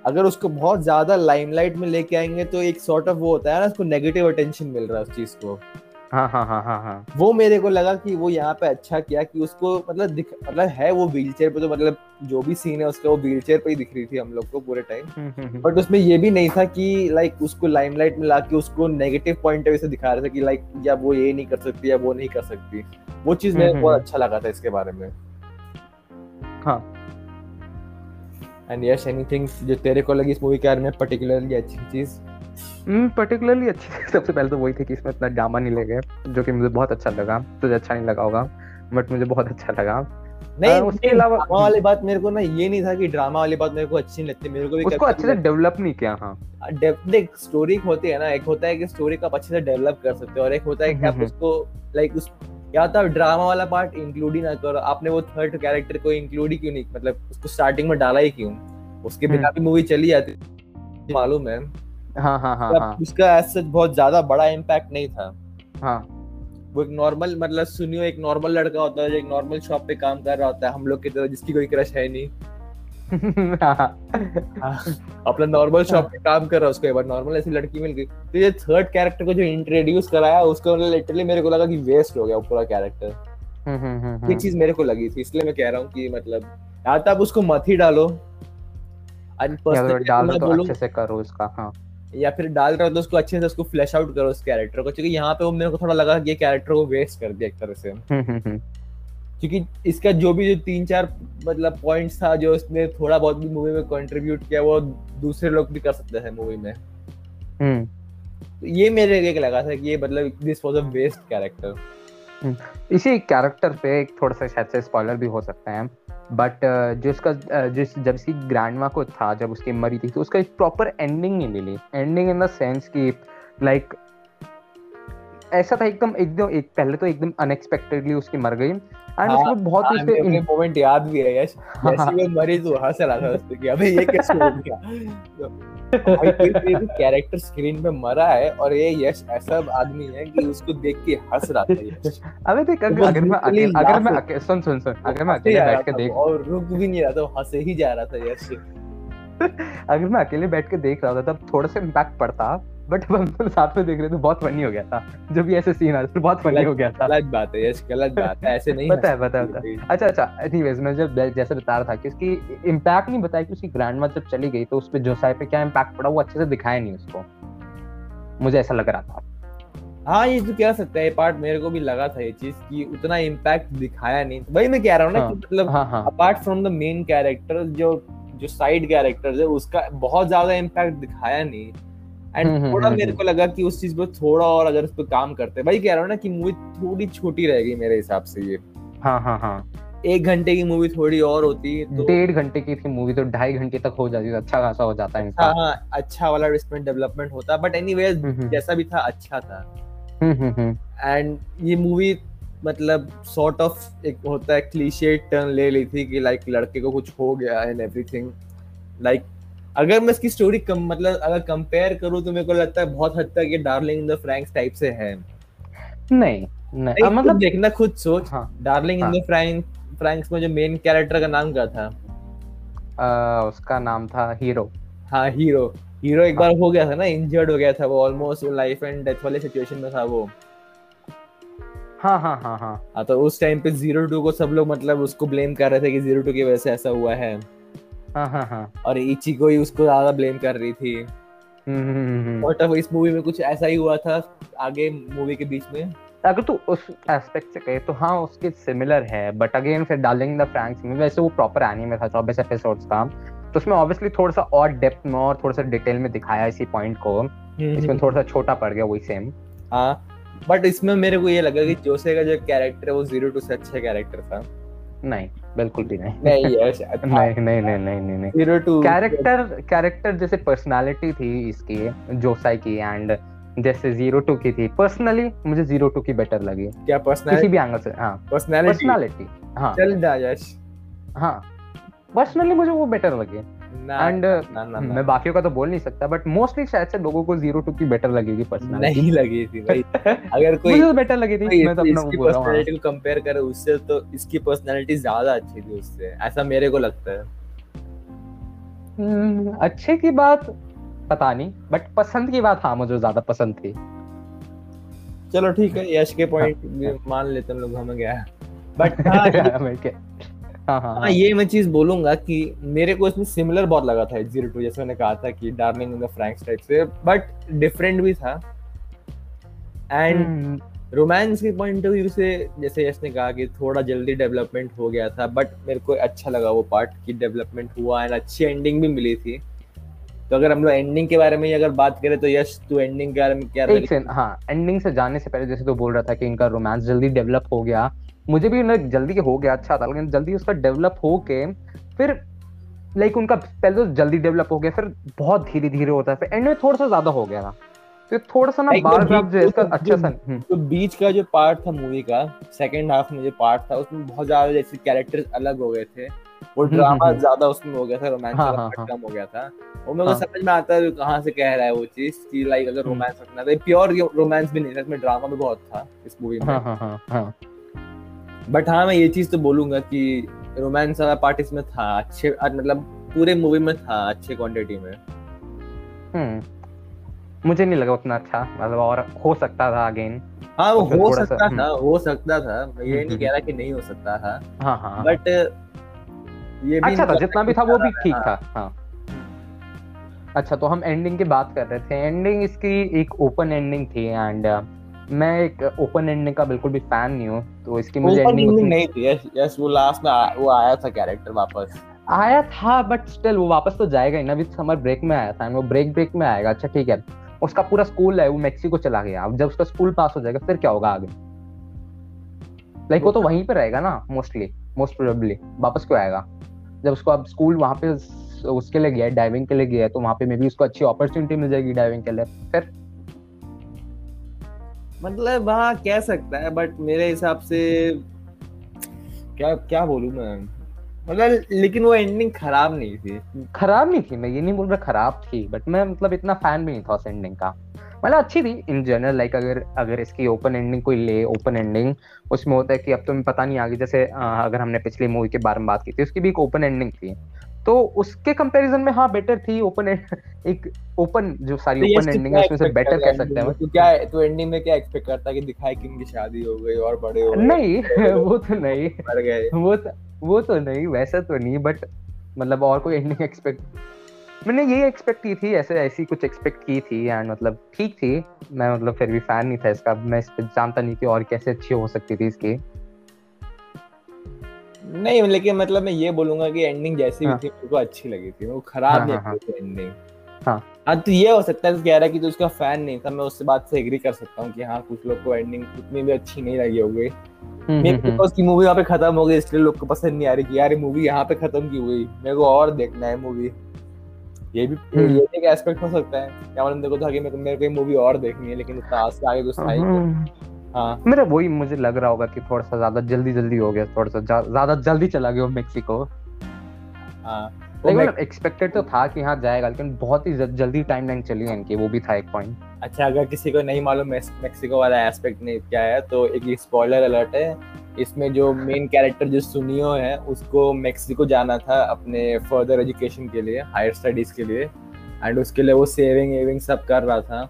अगर उसको बहुत ज़्यादा लाइमलाइट में लेके आएँगे तो एक सॉर्ट ऑफ़ वो होता है ना उसको नेगेटिव अटेंशन मिल रहा है उस चीज़ को हाँ हाँ हाँ हाँ हाँ वो मेरे को लगा कि वो यहाँ पे अच्छा किया कि उसको मतलब दिख मतलब है वो व्हील चेयर पे तो मतलब जो भी सीन है उसका वो व्हील चेयर पे ही दिख रही थी हम लोग को पूरे time hmm, hmm, hmm. But उसमें ये भी नहीं था कि लाइक उसको लाइमलाइट में लाके उसको नेगेटिव पॉइंट ऑफ़ व्यू से दिखा रहे थे कि लाइक या वो ये नहीं कर सकती या वो नहीं कर सकती वो चीज़ मेरे को हम्म, बहुत हम्म। अच्छा लगा था इसके बारे में हाँ। एंड यस एनीथिंग जो तेरे को लगी इस मूवी के बारे में पर्टिकुलरली अच्छी चीज़? पर्टिकुलरली हम्म, अच्छी सबसे पहले तो वही थी कि इसमें इतना ड्रामा नहीं ले गए जो कि मुझे बहुत अच्छा लगा। तुझे अच्छा नहीं लगा होगा बट मुझे बहुत अच्छा लगा। नहीं उसके अलावा- ड्रामा वाली बात मेरे को ना ये नहीं था कि ड्रामा वाली बात मेरे को अच्छी नहीं लगती मेरे को भी उसको अच्छे से डेवलप नहीं किया हाँ। देख स्टोरी होती है ना एक होता है कि स्टोरी को आप अच्छे से डेवलप कर सकते हो और एक होता है कि आप उसको लाइक उस या तो ड्रामा वाला पार्ट इंक्लूड ही ना करो आपने वो थर्ड कैरेक्टर को इंक्लूड ही क्यों नहीं मतलब उसको स्टार्टिंग में डाला ही क्यों? उसके बिना हम्म। भी मूवी चली जाती मालूम है। हाँ हाँ हाँ मतलब हाँ। उसका ऐसा बहुत ज़्यादा बड़ा इम्पैक्ट नहीं था। हाँ। वो एक नॉर्मल मतलब सुनियो एक नॉर्मल लड़का होता है जो एक नॉर्मल शॉप पे काम कर रहा होता है हम लोग की तरह जिसकी कोई क्रश है नहीं। अपना नॉर्मल शॉप पे काम कर रहा है उसको एक बार नॉर्मल ऐसी लड़की मिल गई। तो ये थर्ड कैरेक्टर को जो इंट्रोड्यूस कराया उसको मतलब लिटरली मेरे को लगा कि वेस्ट हो गया वो पूरा कैरेक्टर हम्म, हम्म, ये। चीज़ मेरे को लगी थी इसलिए मैं कह रहा हूँ कि मतलब या तो आप उसको मत ही डालो। तो personally डालो मैं तो बोलूँ, अच्छे से करो उसका हाँ। या फिर डाल रहे हो तो उसको अच्छे से उसको फ्लैश आउट करो उस कैरेक्टर को क्योंकि यहाँ पे वो मेरे को थोड़ा लगा कि ये कैरेक्टर को वेस्ट कर दिया एक तरह से। हम्म, हम्म, हम्म। क्योंकि इसका जो भी जो तीन चार मतलब पॉइंट्स था जो इसने थोड़ा बहुत भी मूवी में कंट्रीब्यूट किया वो दूसरे लोग भी कर सकते थे मूवी में। तो ये मेरे एक लगा था कि ये मतलब this was a waste character इसी कैरेक्टर पे एक थोड़ा सा शायद से स्पॉइलर भी हो सकता है। बट जो इसका अ, जिस जब ग्रैंड माँ को था जब उसकी मरी थी तो उसका एक प्रॉपर एंडिंग नहीं मिली एंडिंग इन द सेंस की लाइक ऐसा था एकदम एकदम एक पहले तो एकदम अनएक्सपेक्टेडली उसकी मर गई। एंड हाँ, उसमें बहुत ही उसके मोमेंट याद भी है यश। हाँ, जैसे वो मरी तो हंस रहा था उस पे कि अबे ये कैसे हो गया? कैरेक्टर स्क्रीन पे मरा है और ये यश ऐसा आदमी है कि उसको देख के हंस रहा था अबे देख अगर अगर मैं अगर मैं सुन सुन सुन अगर मैं अकेले बैठ के देख और रुक भी नहीं रहा था हंसे ही जा रहा था यश। अगर मैं अकेले बैठ के देख रहा था तब थोड़ा सा इम्पैक्ट पड़ता। बट हम लोग साथ में देख रहे थे बहुत फनी हो गया था। जो भी ऐसे सीन आ रहे बहुत फनी हो गया था। गलत बात है यश गलत बात है ऐसे नहीं पता है पता है। अच्छा अच्छा एनीवेज मैं जब जैसे बता रहा था कि उसकी इम्पैक्ट नहीं बताया कि उसकी ग्रैंडमा जब चली गई तो उस पे जोसाई पे क्या इम्पैक्ट पड़ा? वो अच्छे से दिखाया नहीं उसको। मुझे ऐसा लग रहा था। हाँ ये तो कह सकता है पार्ट मेरे को भी लगा था ये चीज़ कि उतना इम्पैक्ट दिखाया नहीं। वही मैं कह रहा हूँ ना हाँ, कि मतलब apart from the main character जो जो साइड कैरेक्टर्स है उसका बहुत ज़्यादा इम्पैक्ट दिखाया नहीं। एंड हम्म, थोड़ा हम्म, मेरे को लगा कि उस चीज़ पे थोड़ा और अगर उस पर काम करते वही कह रहा हूँ ना कि मूवी थोड़ी छोटी रह गई मेरे हिसाब से ये। हाँ हाँ हाँ। एक घंटे की मूवी थोड़ी और होती तो डेढ़ घंटे की थी मूवी तो ढाई घंटे तक हो जाती अच्छा खासा हो जाता है हाँ हाँ अच्छा वाला इसमें डेवलपमेंट होता बट हम्म, हम्म, जैसा भी था अच्छा था। हम्म, हम्म, हम्म, एंड ये मूवी मतलब सॉर्ट ऑफ़ एक होता है क्लीशे टर्न ले ली थी कि लाइक लड़के को कुछ हो गया एंड एवरीथिंग लाइक अगर मैं इसकी स्टोरी कम मतलब अगर कंपेयर करूँ तो मेरे को लगता है बहुत हद तक ये Darling in the Franxx type से है। नहीं नहीं। अब मतलब देखना खुद सोच। हाँ। डार्लिंग इन हाँ। द फ्रैंक फ्रैंक्स में जो मेन कैरेक्टर का नाम क्या था? अ, उसका नाम था हीरो हाँ हीरो हीरो एक बार हो गया था ना इंजर्ड हो गया था वो ऑलमोस्ट लाइफ एंड डेथ वाले सिचुएशन में था वो। हाँ हाँ हाँ हाँ। हाँ तो उस टाइम पे ज़ीरो टू को सब लोग मतलब उसको ब्लेम कर रहे थे कि ज़ीरो टू की वजह से ऐसा हुआ है। हाँ हाँ हाँ। और इची को ही उसको ज़्यादा ब्लेम कर रही थी। हम्म, हम्म, हम्म, बट अब इस मूवी में कुछ ऐसा ही हुआ था आगे मूवी के बीच में? अगर तू उस एस्पेक्ट से कहे तो हाँ उसके सिमिलर है बट अगेन फिर डार्लिंग द फ्रैंक्स में वैसे वो प्रॉपर एनीमे था चौबीस एपिसोड्स का। तो उसमें ऑब्वियसली थोड़ा सा और डेप्थ में और थोड़ा सा डिटेल में दिखाया इसी पॉइंट को। इसमें थोड़ा सा छोटा पड़ गया वही सेम हाँ बट इसमें मेरे को ये लगा कि जोसे का जो कैरेक्टर है वो ज़ीरो टू से अच्छा कैरेक्टर था। नहीं बिल्कुल भी नहीं। नहीं यश नहीं नहीं नहीं नहीं नहीं नहीं। ज़ीरो टू कैरेक्टर कैरेक्टर जैसे पर्सनालिटी थी इसकी जोसाई की एंड जैसे ज़ीरो टू की थी। पर्सनली मुझे ज़ीरो टू की बेटर लगी। क्या किसी भी एंगल से हाँ। पर्सनैलिटी पर्सनैलिटी हाँ। चल यश। हाँ। पर्सनली मुझे वो बेटर लगी। एंड ना मैं बाकियों का तो बोल नहीं सकता बट मोस्टली शायद से लोगों को ज़ीरो टू की बेटर लगेगी पर्सनालिटी नहीं लगी थी भाई। अगर कोई मुझे तो बेटर लगी थी मैं तो अपना वो बोल रहा हूँ हाँ। पर्सनालिटी को कंपेयर करे उससे तो इसकी पर्सनालिटी ज़्यादा अच्छी थी उससे। ऐसा मेरे को लगता है। हम्म, अच्छे की बात पता नहीं बट पसंद की बात हाँ मुझे ज़्यादा पसंद थी। चलो ठीक है यश के पॉइंट मान लेते हम लोग हमें गया बट हाँ हाँ हाँ हाँ ये मैं चीज़ बोलूँगा कि मेरे को इसमें सिमिलर बहुत लगा था ज़ीरो टू जैसे मैंने कहा था कि Darling in the Franxx type से बट डिफरेंट भी था। एंड हम्म, रोमांस के पॉइंट ऑफ़ व्यू से जैसे यश ने कहा कि थोड़ा जल्दी डेवलपमेंट हो गया था बट मेरे को अच्छा लगा वो पार्ट कि डेवलपमेंट हुआ एंड अच्छी एंडिंग भी मिली थी। तो अगर हम लोग एंडिंग के बारे में अगर बात करें तो यश तू एंडिंग के बारे में क्या एक हाँ? एंडिंग से जाने से पहले जैसे तो बोल रहा था कि इनका रोमांस जल्दी डेवलप हो गया मुझे भी ना जल्दी हो गया अच्छा था लेकिन जल्दी उसका डेवलप हो के फिर लाइक उनका पहले तो जल्दी डेवलप हो गया फिर बहुत धीरे धीरे होता है फिर एंड में थोड़ा सा ज़्यादा हो गया था तो थोड़ा सा ना बार बार जो इसका अच्छा सा हम्म, तो बीच का जो पार्ट था मूवी का सेकंड हाफ़ में जो पार्ट था उसमें बहुत ज़्यादा जैसे कैरेक्टर्स अलग हो गए थे वो हम्म, ड्रामा हम्म। ज़्यादा उसमें हो गया था रोमांस हाँ, हाँ, हाँ। कम हो गया था वो मेरे को हाँ। समझ में आता है कहाँ से कह रहा है वो चीज़ कि लाइक अगर हम्म। रोमांस रखना था प्योर रोमांस भी नहीं था इसमें ड्रामा भी बहुत था इस मूवी में हाँ हाँ हाँ हाँ बट हाँ मैं ये चीज़ तो बोलूँगा कि रोमांस वाला पार्ट इसमें था अच्छे मतलब पूरे मूवी में था अच्छे क्वांटिटी में। हम्म। मुझे नहीं लगा उतना अच्छा मतलब और हो सकता था अगेन हाँ वो हो सकता हम्म। था हो सकता था मैं ये हम्म, नहीं कह रहा कि नहीं हो सकता था। हाँ हाँ बट ये भी अच्छा था जितना भी था वो भी ठीक हाँ। था हाँ। अच्छा तो हम एंडिंग की बात कर रहे थे। एंडिंग इसकी एक ओपन एंडिंग थी एंड मैं एक ओपन एंडिंग का बिल्कुल भी फ़ैन नहीं हूँ तो इसकी मुझे एंडिंग नहीं थी यस यस वो लास्ट में आ, वो आया था कैरेक्टर वापस। आया था बट स्टिल वो वापस तो जाएगा ही ना अभी समर ब्रेक में आया था वो ब्रेक ब्रेक में आएगा अच्छा ठीक है। उसका पूरा स्कूल है वो मेक्सिको चला गया अब जब उसका स्कूल पास हो जाएगा फिर क्या होगा आगे? लाइक वो तो वहीं पे रहेगा ना मोस्टली मोस्ट प्रोबेबली वापस क्यों आएगा? जब उसको अब स्कूल वहाँ पे उसके लिए गया डाइविंग के लिए गया तो वहाँ पे मे बी उसको अच्छी अपॉर्चुनिटी मिल जाएगी डाइविंग के लिए फिर? मतलब हाँ कह सकता है बट मेरे हिसाब से क्या क्या बोलूँ मैं? मतलब लेकिन वो एंडिंग खराब नहीं थी। खराब नहीं थी मैं ये नहीं बोल रहा खराब थी बट मैं मतलब इतना फ़ैन भी नहीं था उस एंडिंग का। मतलब अच्छी थी इन जनरल लाइक अगर अगर इसकी ओपन एंडिंग कोई ले ओपन एंडिंग उसमें होता है कि अब तुम्हें पता नहीं आगे जैसे अ, अगर हमने पिछली मूवी के बारे में बात की थी उसकी भी एक ओपन एंडिंग थी। तो उसके कंपैरिजन में हाँ बेटर थी ओपन एक ओपन जो सारी तो ओपन इससे एंडिंग है उसमें से बेटर कह सकते हैं तो क्या तो एंडिंग में क्या एक्सपेक्ट करता कि दिखाए कि इनकी शादी हो गई और बड़े हो नहीं वो तो नहीं। मर गए। वो तो वो तो नहीं वैसा तो नहीं बट मतलब और कोई एंडिंग एक्सपेक्ट मैंने ये एक्सपेक्ट की थी ऐसे ऐसी कुछ एक्सपेक्ट की थी एंड मतलब ठीक थी। मैं मतलब फिर भी फ़ैन नहीं था इसका मैं इस पर जानता नहीं कि और कैसे अच्छी हो सकती थी इसकी। नहीं लेकिन मतलब मैं ये बोलूँगा कि एंडिंग जैसी भी हाँ। थी मेरे को अच्छी लगी थी वो खराब हाँ, नहीं हाँ, थी एंडिंग हाँ। हाँ तो ये हो सकता है कह रहा है कि तो उसका फ़ैन नहीं था मैं उससे बात से एग्री कर सकता हूँ कि हाँ कुछ लोग को एंडिंग उतनी भी अच्छी नहीं लगी होगी हम्म, हम्म, हम्म। बिकॉज़ की मूवी यहाँ पे खत्म हो गई इसलिए लोग को पसंद नहीं आ रही कि यार मूवी यहाँ पे खत्म की हुई मेरे को और देखना है मूवी ये भी। ये एक एस्पेक्ट हो सकता है क्या मतलब देखो था कि मेरे को मेरे को मूवी और देखनी है लेकिन उतना आज से आगे कुछ था ही। मेरा वही मुझे लग रहा होगा कि थोड़ा सा ज़्यादा जल्दी जल्दी हो गया थोड़ा सा जा- ज़्यादा जल्दी चला गया मेक्सिको। हाँ। लेकिन मैं- मतलब एक्सपेक्टेड तो था कि हाँ जाएगा लेकिन बहुत ही ज- जल्दी टाइमलाइन चली है इनकी वो भी था एक पॉइंट अच्छा अगर किसी को नहीं मालूम मेक्सिको वाला एस्पेक्ट नहीं क्या है तो एक स्पॉइलर अलर्ट है इसमें जो मेन कैरेक्टर जो सुनियो है उसको मेक्सिको जाना था अपने फर्दर एजुकेशन के लिए हायर स्टडीज़ के लिए एंड उसके लिए वो सेविंग एविंग सब कर रहा था।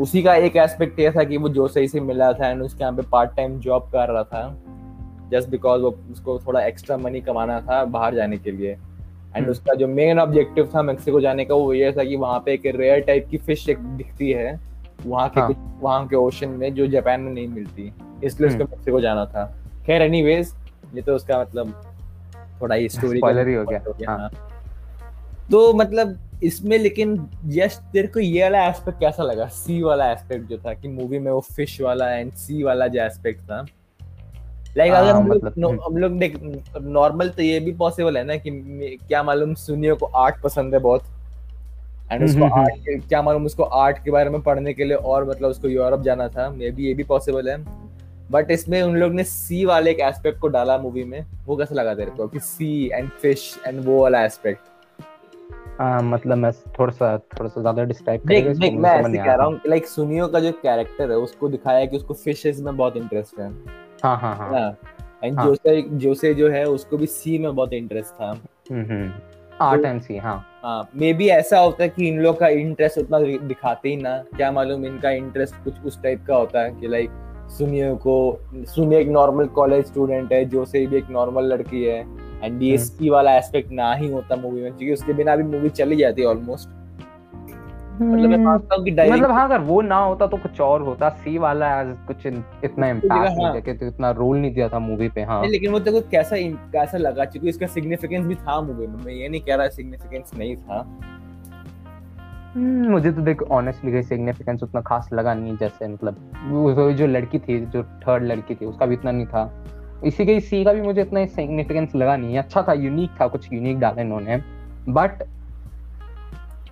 उसी का एक एस्पेक्ट ये था कि वो जो सही से मिला था एंड उसके यहाँ पे पार्ट टाइम जॉब कर रहा था जस्ट बिकॉज़ वो उसको थोड़ा एक्स्ट्रा मनी कमाना था बाहर जाने के लिए एंड हम्म। उसका जो मेन ऑब्जेक्टिव था मेक्सिको जाने का वो ये था कि वहाँ पे एक रेयर टाइप की फ़िश एक दिखती है वहाँ के हाँ। कुछ वहाँ के ओशन में जो जापान में नहीं मिलती इसलिए उसको हम्म। मेक्सिको जाना था खैर एनीवेज ये तो उसका मतलब थोड़ा ही स्टोरी ही हो गया, हाँ। तो मतलब इसमें लेकिन यश तेरे को ये वाला एस्पेक्ट कैसा लगा? सी वाला एस्पेक्ट जो था कि मूवी में वो फ़िश वाला एंड सी वाला जो एस्पेक्ट था। लाइक हाँ, अगर हम लोग मतलब, हम्म। हम लोग देख नॉर्मल तो ये भी पॉसिबल है ना कि क्या मालूम सुनियो को आर्ट पसंद है बहुत। एंड उसको हम्म, हम्म, आर्ट क्या मालूम उसको आर्ट के बारे में पढ़ने के लिए और मतलब उसको यूरोप जाना था। मे बी ये भी पॉसिबल है। बट इसमें उन लोग ने सी वाले एक एस्पेक्ट को डाला मूवी में। वो कैसा लगा तेरे को? कि सी एंड फ़िश एंड वो वाला एस्पेक्ट हाँ मतलब मैं थोड़ा सा थोड़ा सा ज़्यादा डिस्क्राइब करेगा देख मैं ऐसे कह रहा हूँ लाइक सुनियो का जो कैरेक्टर है उसको दिखाया है कि उसको फिशेस में बहुत इंटरेस्ट है। हाँ हाँ हाँ। एंड हाँ। जोसे जोसे जो है उसको भी सी में बहुत इंटरेस्ट था। आर्ट एंड सी हाँ। हाँ मे बी ऐसा होता है कि इन लोग का इंटरेस्ट उतना दिखाते ही ना। क्या मालूम इनका इंटरेस्ट कुछ उस टाइप का होता है कि लाइक सुनियो को सुनियो एक नॉर्मल कॉलेज स्टूडेंट है जो से भी एक नॉर्मल लड़की है। एंड ये हम्म। वाला एस्पेक्ट ना ही होता मूवी में क्योंकि उसके बिना भी मूवी चली जाती ऑलमोस्ट मतलब मैं मानता हूँ कि मतलब हाँ अगर वो ना होता तो कुछ और होता। सी वाला as कुछ इतना इम्पैक्ट हाँ। नहीं दिया कि इतना रोल नहीं दिया था मूवी पे हाँ। लेकिन वो तेरे को कैसा कैसा लगा क्योंकि इसका सिग्निफिकेंस भी था मूवी में। मैं ये नहीं कह रहा सिग्निफिकेंस नहीं था। हम्म, मुझे तो देख ऑनेस्टली कोई सिग्निफिकेंस उतना खास लगा नहीं जैसे मतलब वो जो लड़की थी जो थर्ड लड़की थी उसका भी इतना नहीं था। इसी के सी का भी मुझे इतना सिग्निफिकेंस लगा नहीं अच्छा था यूनिक था कुछ यूनिक डाला इन्होंने। बट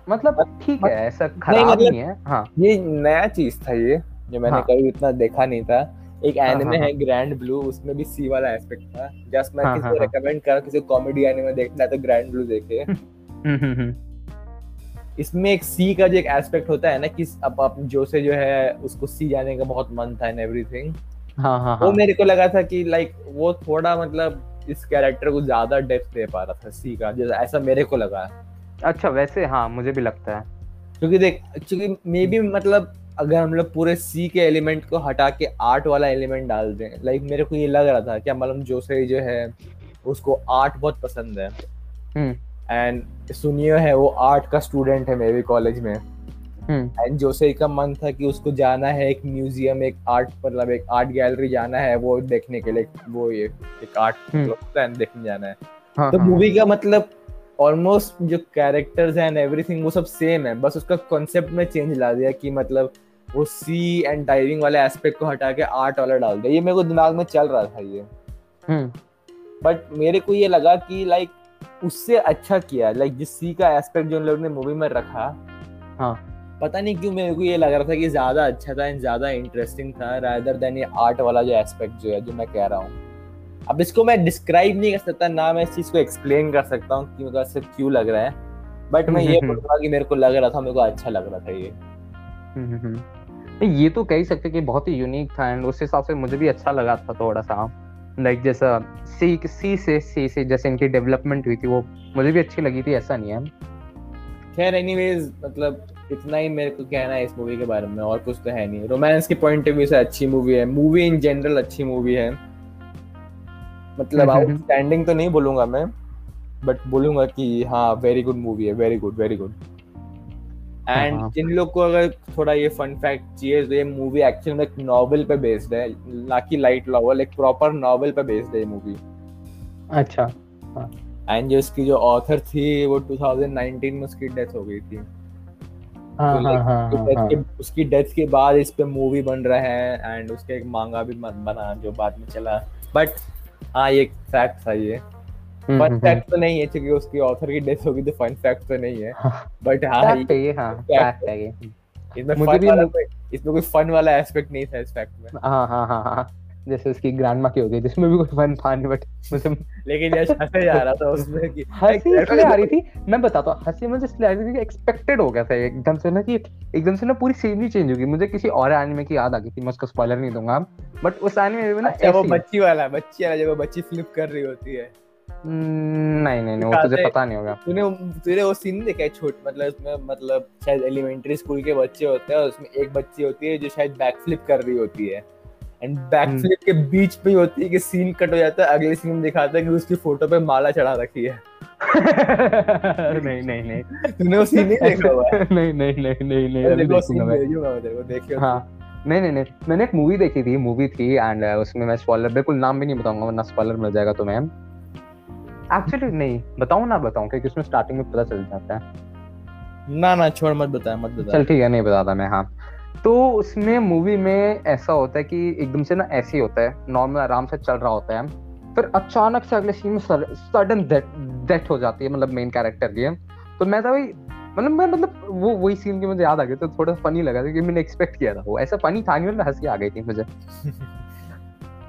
मतलब ठीक है ऐसा खराब मतलब- नहीं है। हाँ। ये नया चीज़ था ये जो मैंने हाँ। कभी इतना देखा नहीं था। एक हाँ, एनिमे हाँ, है ग्रैंड ब्लू उसमें भी सी वाला एस्पेक्ट था। जस्ट मैं हाँ, किसी हाँ, को हाँ। रेकमेंड कर किसी कॉमेडी एनिमे देखना है तो ग्रैंड ब्लू देखे। हम्म, हम्म, हम्म, इसमें एक सी का जो एक एस्पेक्ट होता है ना कि अब अब जो से जो है उसको सी जाने का बहुत मन था एंड एवरीथिंग हाँ हाँ वो हाँ। मेरे को लगा था कि लाइक वो थोड़ा मतलब इस कैरेक्टर को ज़्यादा डेप्थ दे पा रहा था सी का जैसे ऐसा मेरे को लगा। अच्छा वैसे हाँ मुझे भी लगता है। क्योंकि देख क्योंकि मे बी मतलब अगर हम लोग पूरे सी के एलिमेंट को हटा के आर्ट वाला एलिमेंट डाल दें लाइक मेरे को ये लग रहा था क्या मालूम जोसे जो है उसको आर्ट बहुत पसंद है। हम्म। एंड सुनियो है वो आर्ट का स्टूडेंट है मेरे कॉलेज में। हम्म एंड जोसे का मन था कि उसको जाना है एक म्यूज़ियम एक आर्ट मतलब एक आर्ट गैलरी जाना है वो देखने के लिए वो ये एक आर्ट हम्म। प्लान देखने जाना है। हाँ, तो हाँ, मूवी का मतलब ऑलमोस्ट जो कैरेक्टर्स एंड एवरीथिंग वो सब सेम है बस उसका कॉन्सेप्ट में चेंज ला दिया कि मतलब वो सी एंड डाइविंग वाले एस्पेक्ट को हटा के आर्ट वाला डाल दिया। ये मेरे को दिमाग में चल रहा था ये। हम्म। बट मेरे को ये लगा कि लाइक उससे अच्छा किया लाइक जिस सी का एस्पेक्ट जो उन लोगों ने मूवी में रखा हाँ। पता नहीं क्यों मेरे को ये लग रहा था कि ज़्यादा अच्छा था एंड ज़्यादा इंटरेस्टिंग था रादर देन ये आर्ट वाला जो एस्पेक्ट जो है जो मैं कह रहा हूँ। अब इसको मैं डिस्क्राइब नहीं कर सकता ना मैं इस चीज़ को एक्सप्लेन कर सकता हूँ कि मेरे को ऐसे क्यों लग रहा है। बट मैं ये बोलूँगा कि मेरे को लग रहा था मेरे को अच्छा लग रहा था ये। हम्म, हम्म, हम्म। ये तो कह ही सकते कि बहुत ही यूनिक था एंड उस हिसाब से मुझे भी अच्छा लगा था थोड़ा सा। लाइक जैसा सी सी से सी से जैसे इनकी डेवलपमेंट हुई थी वो मुझे भी अच्छी लगी थी ऐसा नहीं है। खैर एनीवेज मतलब इतना ही मेरे को कहना है इस मूवी के बारे में और कुछ तो है नहीं। रोमांस के पॉइंट ऑफ़ व्यू से अच्छी मूवी है मूवी इन जनरल अच्छी मूवी है। मतलब हम्म, हम्म, आउटस्टैंडिंग तो नहीं बोलूँगा मैं बट बोलूँगा कि हाँ वेरी गुड मूवी है very good very good and हाँ। जिन लोग को अगर थोड़ा ये फन फैक्ट चाहिए तो ये मूवी एक्चुअल में एक नॉवल पे बेस्ड है ना कि लाइट नॉवल एक प्रॉपर नॉवल पे बेस्ड है ये मूवी अच्छा एंड जो इसकी जो ऑथर थी वो 2019 में उसकी डेथ हो गई थी। हाँ तो हाँ हाँ उसकी हाँ हाँ। उसकी डेथ के बाद इस पे मूवी बन रहा है एंड उसके एक मांगा भी बना जो बाद में चला। बट हाँ ये फैक्ट था ये। हम्म, फन हम्म, फैक्ट तो नहीं है क्योंकि उसकी ऑथर की डेथ होगी तो फन फैक्ट तो नहीं है। बट हाँ ये हाँ fact है ये। इसमें मुझे भी इसमें कोई फन वाला एस्पेक्ट नहीं था इस फैक्ट में। हाँ हाँ हाँ। जैसे उसकी ग्रैंड माँ की हो गई जिसमें भी कोई फन था नहीं बट मुझे लेकिन यश हंसे जा रहा था उसमें कि हँसी इसलिए आ रही थी मैं बताता हूँ हँसी मुझे इसलिए आ रही थी कि एक्सपेक्टेड हो गया था एकदम से ना कि एकदम से ना पूरी सीन ही चेंज होगी मुझे किसी और एनिमे की याद आ गई थी मैं उसको स्पॉइलर नहीं दूँगा बट उस एनिमे में ना अच्छा वो बच्ची वाला बच्ची वाला जब वो बच्ची फ्लिप कर रही होती है। नहीं नहीं नहीं वो तुझे पता नहीं होगा। तूने तूने वो सीन देखा है छोट मतलब उसमें मतलब शायद एलिमेंट्री स्कूल के बच्चे होते हैं और उसमें एक बच्ची होती है जो शायद बैक फ्लिप कर रही होती है। And back hmm. के बीच पे होती है कि सीन कट हो जाता है अगले सीन में दिखाता है कि उसकी फ़ोटो पे माला चढ़ा रखी है। नहीं नहीं नहीं। तूने वो सीन नहीं देखा हुआ नहीं नहीं नहीं नहीं नहीं अभी देखो देखूँगा मैं। तेरे देखियो हाँ। नहीं नहीं नहीं मैंने एक मूवी देखी थी मूवी थी एंड उसमें मैं स्पॉइलर बिल्कुल नाम भी नहीं बताऊँगा वरना स्पॉइलर मिल जाएगा तुम्हें एक्चुअली नहीं बताऊँ ना बताऊँ क्योंकि उसमें स्टार्टिंग में पता चल जाता है। ना ना छोड़ मत बता मत बता चल ठीक है नहीं बताता मैं हाँ। तो उसमें मूवी में ऐसा होता है कि एकदम से ना ऐसे ही होता है नॉर्मल आराम से चल रहा होता है। फिर अचानक से अगले सीन में सडन डेथ हो जाती है मतलब मेन कैरेक्टर की। तो मैं था भाई मतलब मैं मतलब वो वही सीन की मुझे याद आ गया तो थोड़ा फनी लगा था क्योंकि मैंने एक्सपेक्ट किया था वो। ऐसा फनी था नहीं मतलब हँसी आ गई थी मुझे।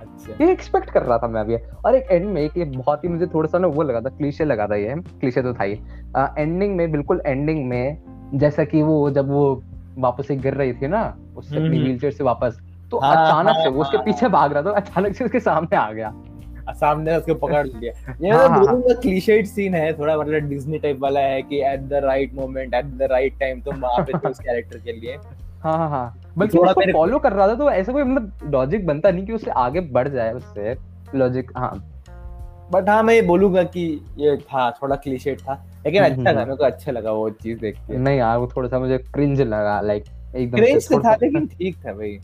अच्छा। ये एक्सपेक्ट कर रहा था मैं अभी और एक एंड में एक ये बहुत ही मुझे थोड़ा सा ना वो लगा था क्लीशे लगा था ये। क्लीशे तो था ही। एंडिंग में बिल्कुल एंडिंग में जैसा कि वो जब वो वापस से गिर रही थी ना उससे अपनी हम्म। व्हीलचेयर से वापस। तो हाँ, अचानक हाँ, से वो उसके हाँ, पीछे भाग रहा था अचानक से उसके सामने आ गया। सामने उसको पकड़ लिया। ये हाँ, तो हाँ, बोलूँगा क्लीशेड सीन है थोड़ा मतलब डिज्नी टाइप वाला है कि at the right moment at the right time तुम वहाँ पे उस कैरेक्टर के लिए। हाँ हाँ हाँ। बल्कि उसको फॉलो कर रहा था तो ऐसा कोई मतलब लॉजिक बनता नहीं कि उससे आगे बढ़ जाए उससे लॉजिक हाँ। बट हाँ मैं ये बोलूँगा कि ये था थोड़ा क्लीशेड था लेकिन हम्म, अच्छा हम्म, था मेरे को अच्छा लगा वो चीज़ देख के। नहीं यार वो थोड़ा सा मुझे क्रिंज लगा लाइक एकदम क्रेज से से था लेकिन ठीक था भाई।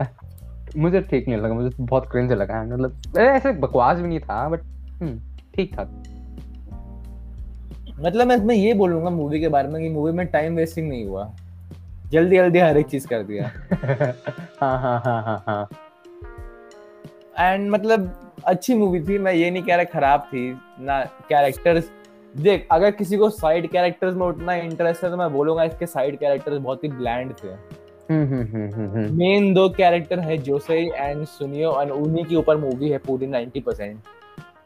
मुझे ठीक नहीं लगा मुझे बहुत क्रिंज लगा मतलब ऐसे बकवास भी नहीं था बट ठीक था। मतलब मैं मैं ये बोलूँगा मूवी के बारे में कि मूवी में टाइम वेस्टिंग नहीं हुआ। जल्दी जल्दी हर एक चीज़ कर दिया। हाँ हाँ हाँ हाँ हाँ। एंड मतलब अच्छी मूवी थी मैं ये नहीं कह रहा खराब थी ना कैरेक्टर्स देख अगर किसी को साइड कैरेक्टर्स में उतना इंटरेस्ट है तो मैं बोलूँगा इसके साइड कैरेक्टर्स बहुत ही ब्लैंड थे। हम्म हम्म हम्म हम्म मेन दो कैरेक्टर है जोसई एंड सुनियो और उन्हीं के ऊपर मूवी है पूरी 90 परसेंट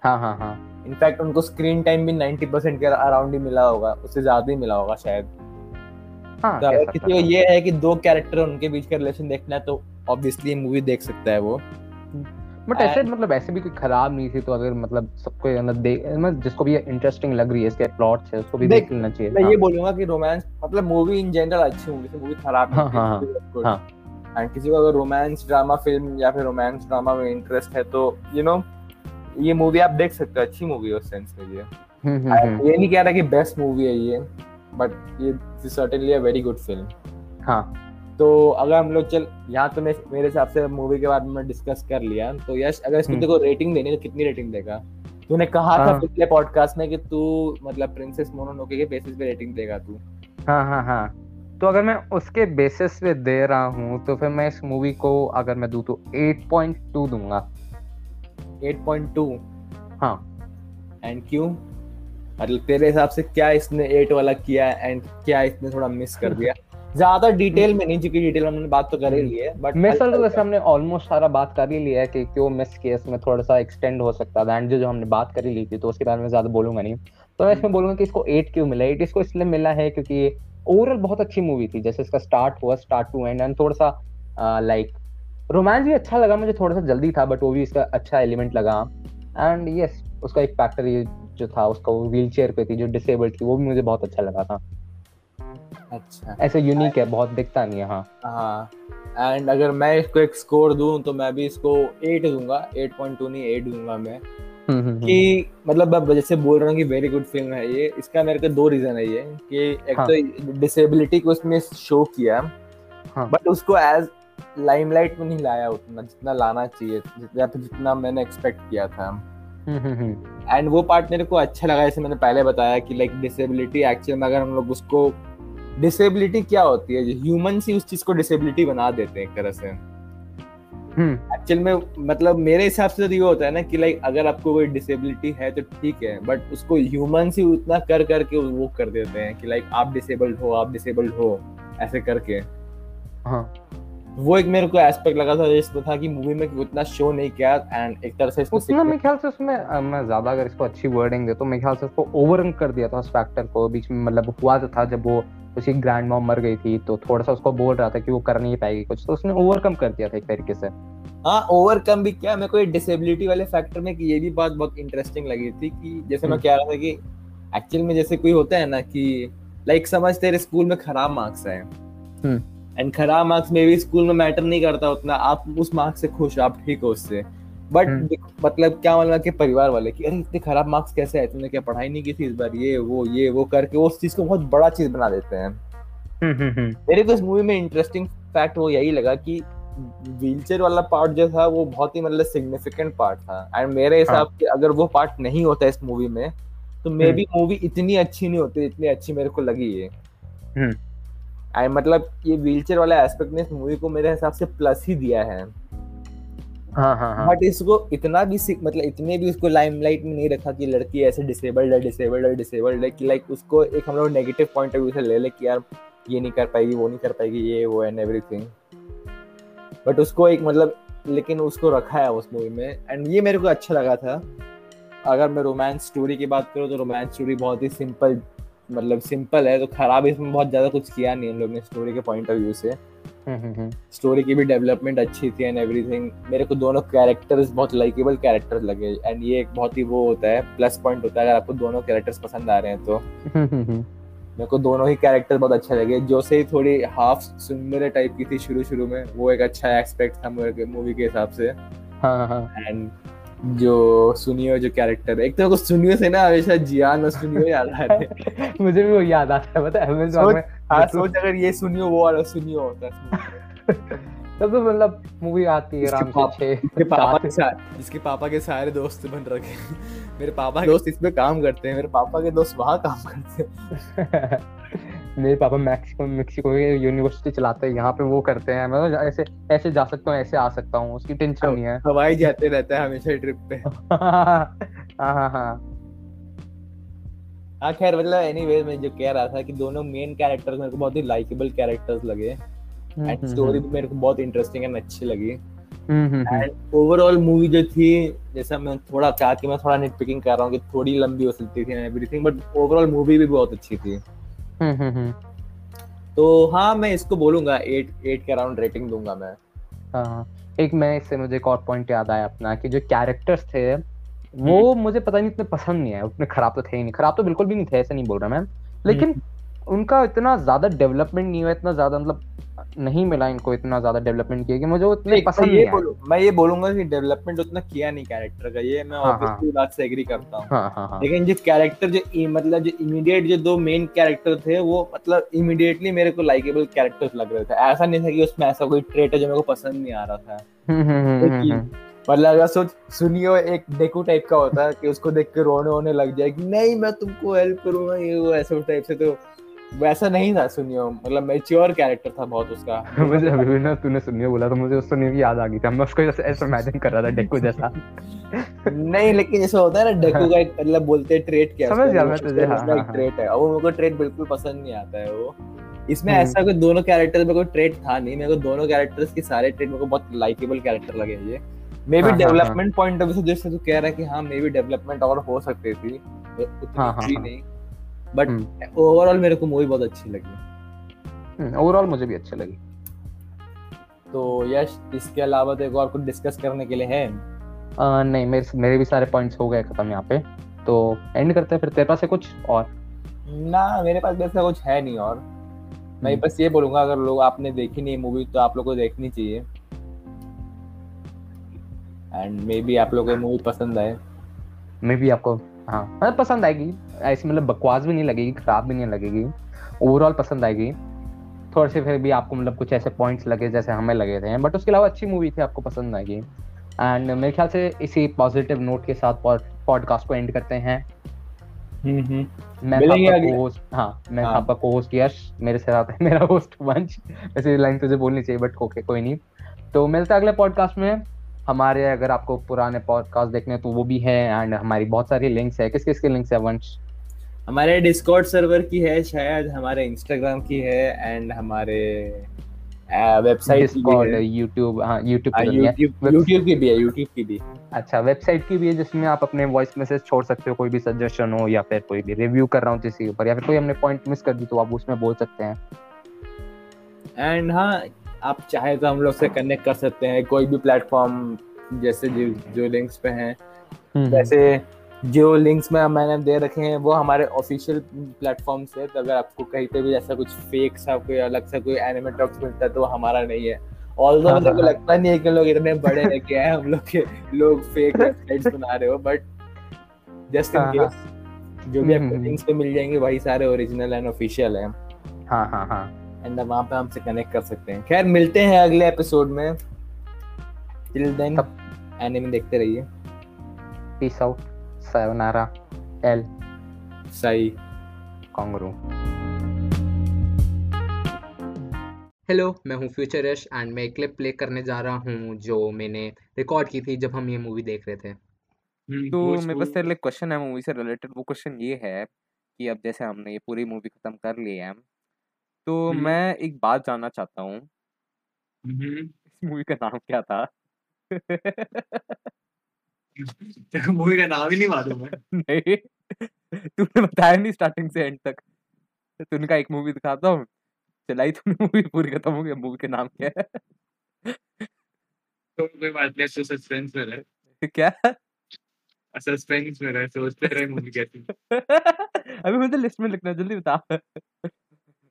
हाँ हाँ हाँ। इनफैक्ट उनको स्क्रीन टाइम भी 90 परसेंट के अराउंड ही मिला होगा उससे ज़्यादा ही मिला होगा शायद। हाँ तो अगर किसी को ये है कि दो कैरेक्टर उनके बीच का रिलेशन देखना है तो ऑब्वियसली मूवी देख सकता है वो। बट ऐसे मतलब ऐसे भी कोई खराब नहीं थी तो अगर मतलब सबको मतलब मतलब जिसको भी इंटरेस्टिंग लग रही है इसके प्लॉट से उसको भी देख, लेना चाहिए मैं हाँ। ये बोलूँगा कि रोमांस मतलब मूवी इन जनरल अच्छी थी मूवी खराब हाँ, हाँ, हाँ। एंड किसी को अगर रोमांस ड्रामा फ़िल्म या फिर रोमांस ड्रामा में इंटरेस्ट है तो यू नो ये मूवी आप देख सकते हो अच्छी मूवी है उस सेंस में ये। हम्म हम्म हम्म। ये नहीं कह रहा कि बेस्ट मूवी है ये बट ये certainly a very good film हाँ। तो अगर हम लोग चल यहाँ तो मैं मेरे हिसाब से मूवी के बारे में डिस्कस कर लिया। तो यश अगर इसको हम्म। देखो रेटिंग देनी तो कितनी रेटिंग देगा? तूने कहा था हाँ। पिछले पॉडकास्ट में कि तू मतलब प्रिंसेस मोनोनोके के बेसिस पे रेटिंग देगा तू। हाँ हाँ हाँ। तो अगर मैं उसके बेसिस पे दे रहा हूँ तो फिर मैं इस मूवी को अगर मैं दूँ तो 8.2 दूँगा। 8.2 हाँ। एंड क्यों? मतलब तेरे हिसाब से क्या इसने 8 वाला किया एंड क्या इसने थोड़ा मिस कर दिया? ज़्यादा डिटेल में नहीं क्योंकि डिटेल हमने बात तो कर ही ली है बट मिसल तो वैसे हमने ऑलमोस्ट सारा बात कर ही लिया है कि क्यों मिस किया इसमें थोड़ा सा एक्सटेंड हो सकता था एंड जो जो हमने बात कर ही ली थी तो उसके बारे में ज़्यादा बोलूँगा नहीं। तो मैं इसमें बोलूँगा कि इसको एट क्यों मिला? एट इसको इसलिए मिला है क्योंकि ओवरऑल बहुत अच्छी मूवी थी जैसे इसका स्टार्ट हुआ स्टार्ट टू एंड एंड थोड़ा सा लाइक रोमांस भी अच्छा लगा मुझे थोड़ा सा जल्दी था बट वो भी इसका अच्छा एलिमेंट लगा। एंड यस उसका एक फैक्टर ये जो था उसका वो व्हील चेयर पे थी जो डिसेबल्ड थी वो भी मुझे बहुत अच्छा लगा था। अच्छा ऐसे यूनिक है बहुत दिखता नहीं है हाँ हाँ एंड अगर मैं इसको एक स्कोर दूँ तो मैं भी इसको 8 दूँगा 8.2 नहीं 8 दूँगा मैं हम्म, हम्म, हम्म। कि मतलब मैं जैसे बोल रहा हूँ कि वेरी गुड फ़िल्म है ये इसका मेरे को दो रीजन है ये कि एक हाँ। तो डिसेबिलिटी को उसमें शो किया हाँ। बट उसको एज लाइमलाइट में नहीं लाया उतना जितना लाना चाहिए जितना या फिर जितना मैंने एक्सपेक्ट किया था हम्म, हम्म, हम्म। एंड वो पार्ट मेरे को अच्छा लगा जैसे मैंने पहले बताया कि लाइक डिसेबिलिटी एक्चुअल में अगर हम लोग उसको डिसेबिलिटी क्या होती है? ह्यूमन ही उस चीज़ को डिसेबिलिटी बना देते हैं एक तरह से। हम्म। एक्चुअल में मतलब मेरे हिसाब से तो ये होता है ना कि लाइक अगर आपको कोई डिसेबिलिटी है तो ठीक है बट उसको ह्यूमन ही उतना कर करके वो कर देते हैं कि लाइक आप डिसेबल्ड हो आप डिसेबल्ड हो ऐसे करके। हाँ। वो एक मेरे को एस्पेक्ट लगा था जिसमें था कि मूवी में उतना शो नहीं किया एंड एक तरह से उतना मेरे ख्याल से उसमें मैं ज़्यादा अगर इसको अच्छी वर्डिंग दे तो मेरे ख्याल से उसको ओवर कर दिया था उस फैक्टर को बीच में मतलब हुआ तो था जब वो उसकी ग्रैंड मॉम मर गई थी तो थोड़ा सा उसको बोल रहा था कि वो कर नहीं पाएगी कुछ तो उसने ओवरकम कर दिया था एक तरीके से हाँ ओवरकम भी क्या मेरे को ये डिसेबिलिटी वाले फैक्टर में कि ये भी बात बहुत इंटरेस्टिंग लगी थी कि जैसे मैं हम्म। कह रहा था कि एक्चुअल में जैसे कोई होता है ना कि लाइक समझ तेरे स्कूल में खराब मार्क्स है हम्म। एंड खराब मार्क्स में भी स्कूल में मैटर नहीं करता उतना। आप उस मार्क्स से खुश हो आप ठीक हो उससे। But hmm. मतलब क्या मतलब कि परिवार वाले कि अरे इतने खराब मार्क्स कैसे आए? तुमने क्या पढ़ाई नहीं की थी इस बार? ये वो ये वो करके। वो उस चीज़ को बहुत बड़ा चीज़ बना देते हैं। हम्म हम्म मेरे को इस मूवी में इंटरेस्टिंग फैक्ट वो यही लगा कि व्हीलचेयर वाला पार्ट जो था वो बहुत ही मतलब सिग्निफिकेंट पार्ट था। एंड मेरे हिसाब से अगर वो पार्ट नहीं होता इस मूवी में तो मे बी मूवी इतनी अच्छी नहीं होती इतनी अच्छी मेरे को लगी है एंड मतलब ये व्हीलचेयर वाला एस्पेक्ट ने इस मूवी को मेरे हिसाब से प्लस ही दिया है। हाँ हाँ हाँ। बट इसको इतना भी मतलब इतने भी उसको लाइमलाइट में नहीं रखा कि लड़की ऐसे डिसेबल्ड है डिसेबल्ड है डिसेबल्ड है कि लाइक उसको एक हम लोग नेगेटिव पॉइंट ऑफ़ व्यू से ले ले कि यार ये नहीं कर पाएगी वो नहीं कर पाएगी ये वो एंड एवरीथिंग बट उसको एक मतलब लेकिन उसको रखा है उस मूवी में। एंड ये मेरे को अच्छा लगा था। अगर मैं रोमांस स्टोरी की बात करूँ तो रोमांस स्टोरी बहुत ही सिंपल मतलब सिंपल है तो खराब इसमें बहुत ज़्यादा कुछ किया नहीं हम लोग ने स्टोरी के पॉइंट ऑफ़ व्यू से। हम्म हम्म हम्म। स्टोरी की भी डेवलपमेंट अच्छी थी एंड एवरीथिंग मेरे को दोनों कैरेक्टर्स बहुत लाइकेबल कैरेक्टर्स लगे। एंड ये एक बहुत ही वो होता है प्लस पॉइंट होता है अगर आपको दोनों कैरेक्टर्स पसंद आ रहे हैं तो। हम्म हम्म हम्म। मेरे को दोनों ही कैरेक्टर बहुत अच्छे लगे। जो से ही थोड़ी हाफ़ सुंदर टाइप की थी शुरू शुरू में वो एक अच्छा एक्सपेक्ट था मूवी के हिसाब से। हाँ हाँ एंड जो सुनियो जो कैरेक्टर है। एक तो सुनियो से ना हमेशा जियान और सुनियो याद आ रहे हैं। मुझे भी वो याद आता है पता है? सोच- हाँ सोच अगर ये सुनियो वो वाला सुनियो होता है तब तो मतलब मूवी आती है आराम पाप- से पापा के सारे जिसके पापा के सारे दोस्त बन रखे मेरे पापा के दोस्त इसमें काम करते हैं मेरे पापा के दोस्त वहाँ काम करते हैं। मेरे पापा मैक्सिको मेक्सिको के यूनिवर्सिटी चलाते हैं यहाँ पे वो करते हैं। मैं तो ऐसे ऐसे जा सकता हूँ ऐसे आ सकता हूँ उसकी टेंशन नहीं है। हवाई जाते रहता है हमेशा ट्रिप पे। हाँ हाँ हाँ। हाँ खैर मतलब एनीवेज मैं जो कह रहा था कि दोनों मेन कैरेक्टर्स मेरे को बहुत ही लाइकेबल कैरेक्टर्स लगे। एंड स्टोरी भी मेरे को बहुत इंटरेस्टिंग एंड अच्छी लगी। एंड ओवरऑल मूवी जो थी जैसा मैं थोड़ा कहा कि मैं थोड़ा निट पिकिंग कर रहा हूँ कि थोड़ी लंबी हो सकती थी एवरीथिंग बट ओवरऑल मूवी भी बहुत अच्छी थी। हम्म, हम्म, हम्म, तो हाँ मैं इसको बोलूँगा एट एट के अराउंड रेटिंग दूँगा मैं। हाँ एक मैं इससे मुझे एक और पॉइंट याद आया अपना कि जो कैरेक्टर्स थे वो मुझे पता नहीं इतने पसंद नहीं है उतने खराब तो थे ही नहीं। खराब तो बिल्कुल भी नहीं थे ऐसे नहीं बोल रहा मैं। लेकिन उनका इतना ज़्यादा डेवलपमेंट नहीं हुआ इतना ज़्यादा मतलब नहीं मिला इनको इतना ज़्यादा डेवलपमेंट किया कि मुझे वो इतने पसंद नहीं ये मैं ये बोलूँगा कि डेवलपमेंट उतना किया नहीं कैरेक्टर का ये मैं हाँ, ऑब्वियसली बात से एग्री करता हूँ। हाँ हाँ हाँ। लेकिन जो कैरेक्टर जो मतलब जो इमीडिएट जो दो मेन कैरेक्टर थे वो मतलब इमीडिएटली मेरे को लाइकेबल कैरेक्टर्स लग रहे थे। ऐसा नहीं था कि उसमें ऐसा कोई ट्रेट है जो मेरे को पसंद नहीं आ रहा था। हम्म, हम्म, हम्म, मतलब अगर सोच सुनियो एक डेकू टाइप का होता है कि उसको देख के रोने होने लग जाए कि नहीं मैं तुमको हेल्प करूँगा ये वो ऐसे टाइप से तो वैसा नहीं था सुनियो। मतलब मैच्योर कैरेक्टर था बहुत उसका। मुझे अभी भी ना तूने सुनिए बोला तो मुझे उस सुनिए की याद आ गई थी। मैं उसको ऐसे ऐसे इमेजिन कर रहा था डेको जैसा। नहीं लेकिन जैसे होता है ना डेकू का एक मतलब बोलते हैं ट्रेट क्या समझ गया मैं तुझे, हाँ, एक हाँ, ट्रेट है। और वो मेरे को ट्रेट बिल्कुल पसंद नहीं आता है वो। इसमें हम्म। ऐसा कोई दोनों कैरेक्टर में कोई ट्रेट था नहीं। मेरे को दोनों कैरेक्टर्स के सारे ट्रेट मेरे को बहुत लाइकेबल कैरेक्टर लगे ये। मे बी हाँ, हाँ, डेवलपमेंट पॉइंट ऑफ़ व्यू से जैसे तू कह रहा है कि हाँ मे बी डेवलपमेंट और हो सकती थी उतनी हाँ, हाँ, हाँ। नहीं। बट। ओवरऑल मेरे को मूवी बहुत अच्छी लगी। ओवरऑल मुझे भी अच्छी लगी। तो यश इसके अलावा तो एक और कुछ डिस्कस करने के लिए है? आ, नहीं मेरे मेरे भी सारे पॉइंट्स हो गए खत्म यहाँ पे। तो एंड करते हैं फिर तेरे पास है कुछ और? ना मेरे पास वैसा कुछ है नहीं और। मैं हम्म। बस ये बोलूँगा अगर लोग आपने देखी नहीं मूवी तो आप लोग को देखनी चाहिए। एंड मे बी आप लोग को मूवी पसंद आए। मे भी आपको हाँ मतलब पसंद आएगी। ऐसी मतलब बकवास भी नहीं लगेगी खराब भी नहीं लगेगी। ओवरऑल पसंद आएगी। थोड़े से फिर भी आपको मतलब कुछ ऐसे पॉइंट्स लगे जैसे हमें लगे थे। बट उसके अलावा अच्छी मूवी थी आपको पसंद आएगी। एंड मेरे ख्याल से इसी पॉजिटिव नोट के साथ पॉडकास्ट को एंड करते हैं। मैं आपका हाँ मैं हाँ। आपका को-होस्ट यश। मेरे साथ है मेरा होस्ट वंश। वैसे लाइन तुझे बोलनी चाहिए बट ओके कोई नहीं। तो मिलते हैं अगले पॉडकास्ट में। हमारे अगर आपको पुराने पॉडकास्ट देखने हैं, तो वो भी है। एंड हमारी बहुत सारी लिंक्स है। किस किस के लिंक्स है वंश? हमारे डिस्कॉर्ड सर्वर की है शायद हमारे इंस्टाग्राम की है एंड हमारे वेबसाइट की डिस्कॉर्ड यूट्यूब हाँ। यूट्यूब की नहीं है की भी है YouTube की भी। अच्छा वेबसाइट की भी है जिसमें आप अपने वॉइस मैसेज छोड़ सकते हो कोई भी सजेशन हो या फिर कोई भी रिव्यू कर रहा हूँ किसी के ऊपर या फिर कोई हमने पॉइंट मिस कर दी तो आप उसमें बोल सकते हैं। एंड हाँ आप चाहे तो हम लोग से कनेक्ट कर सकते हैं कोई भी प्लेटफॉर्म जैसे जो, लिंक्स पे हैं। हम्म, वैसे जो लिंक्स में मैंने दे रखे हैं वो हमारे ऑफिशियल प्लेटफॉर्म से तो अगर आपको कहीं पे भी ऐसा कुछ फेक सा कोई अलग सा कोई एनिमे टॉक्स मिलता है तो वो हमारा नहीं है। ऑल्दो मेरे को हाँ, लगता नहीं है कि लोग इतने बड़े है कि है हम लोग के लोग फेक वेबसाइट्स बना रहे हो बट जस्ट इन। केस जो भी हम्म, आपको हम्म, लिंक्स पे मिल जाएँगे वही सारे ओरिजिनल एंड ऑफिशियल हैं। हाँ हाँ हाँ। एंड वहाँ पे हमसे कनेक्ट कर सकते हैं। खैर मिलते हैं अगले एपिसोड में। टिल देन एनिमे देखते रहिए। पीस आउट सायोनारा एल सही कांगरू हेलो मैं हूँ फ्यूचर यश एंड मैं एक क्लिप प्ले करने जा रहा हूँ जो मैंने रिकॉर्ड की थी जब हम ये मूवी देख रहे थे। तो मेरे पास तेरे लिए क्वेश्चन है मूवी से रिलेटेड वो क्वेश्चन ये है कि अब जैसे हमने ये पूरी मूवी खत्म कर ली है तो हम्म। मैं एक बात जानना चाहता हूँ। हम्म, इस मूवी का नाम क्या था? मूवी का नाम ही नहीं मालूम है। नहीं तूने बताया नहीं स्टार्टिंग से एंड तक। तूने कहा एक मूवी दिखाता हूँ चलाई तूने मूवी पूरी खत्म हो गई मूवी का नाम क्या है? तो कोई बात नहीं सस्पेंस में रहे। क्या? सस्पेंस में रहे सोचते रहे मूवी कैसी। अभी मुझे लिस्ट में लिखना जल्दी बता।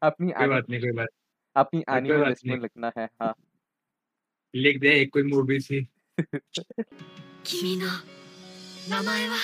अपनी कोई बात नहीं कोई बात अपनी आने वाली लिस्ट में लिखना है हाँ। लिख दे एक कोई मूवी सी। 君の名前は？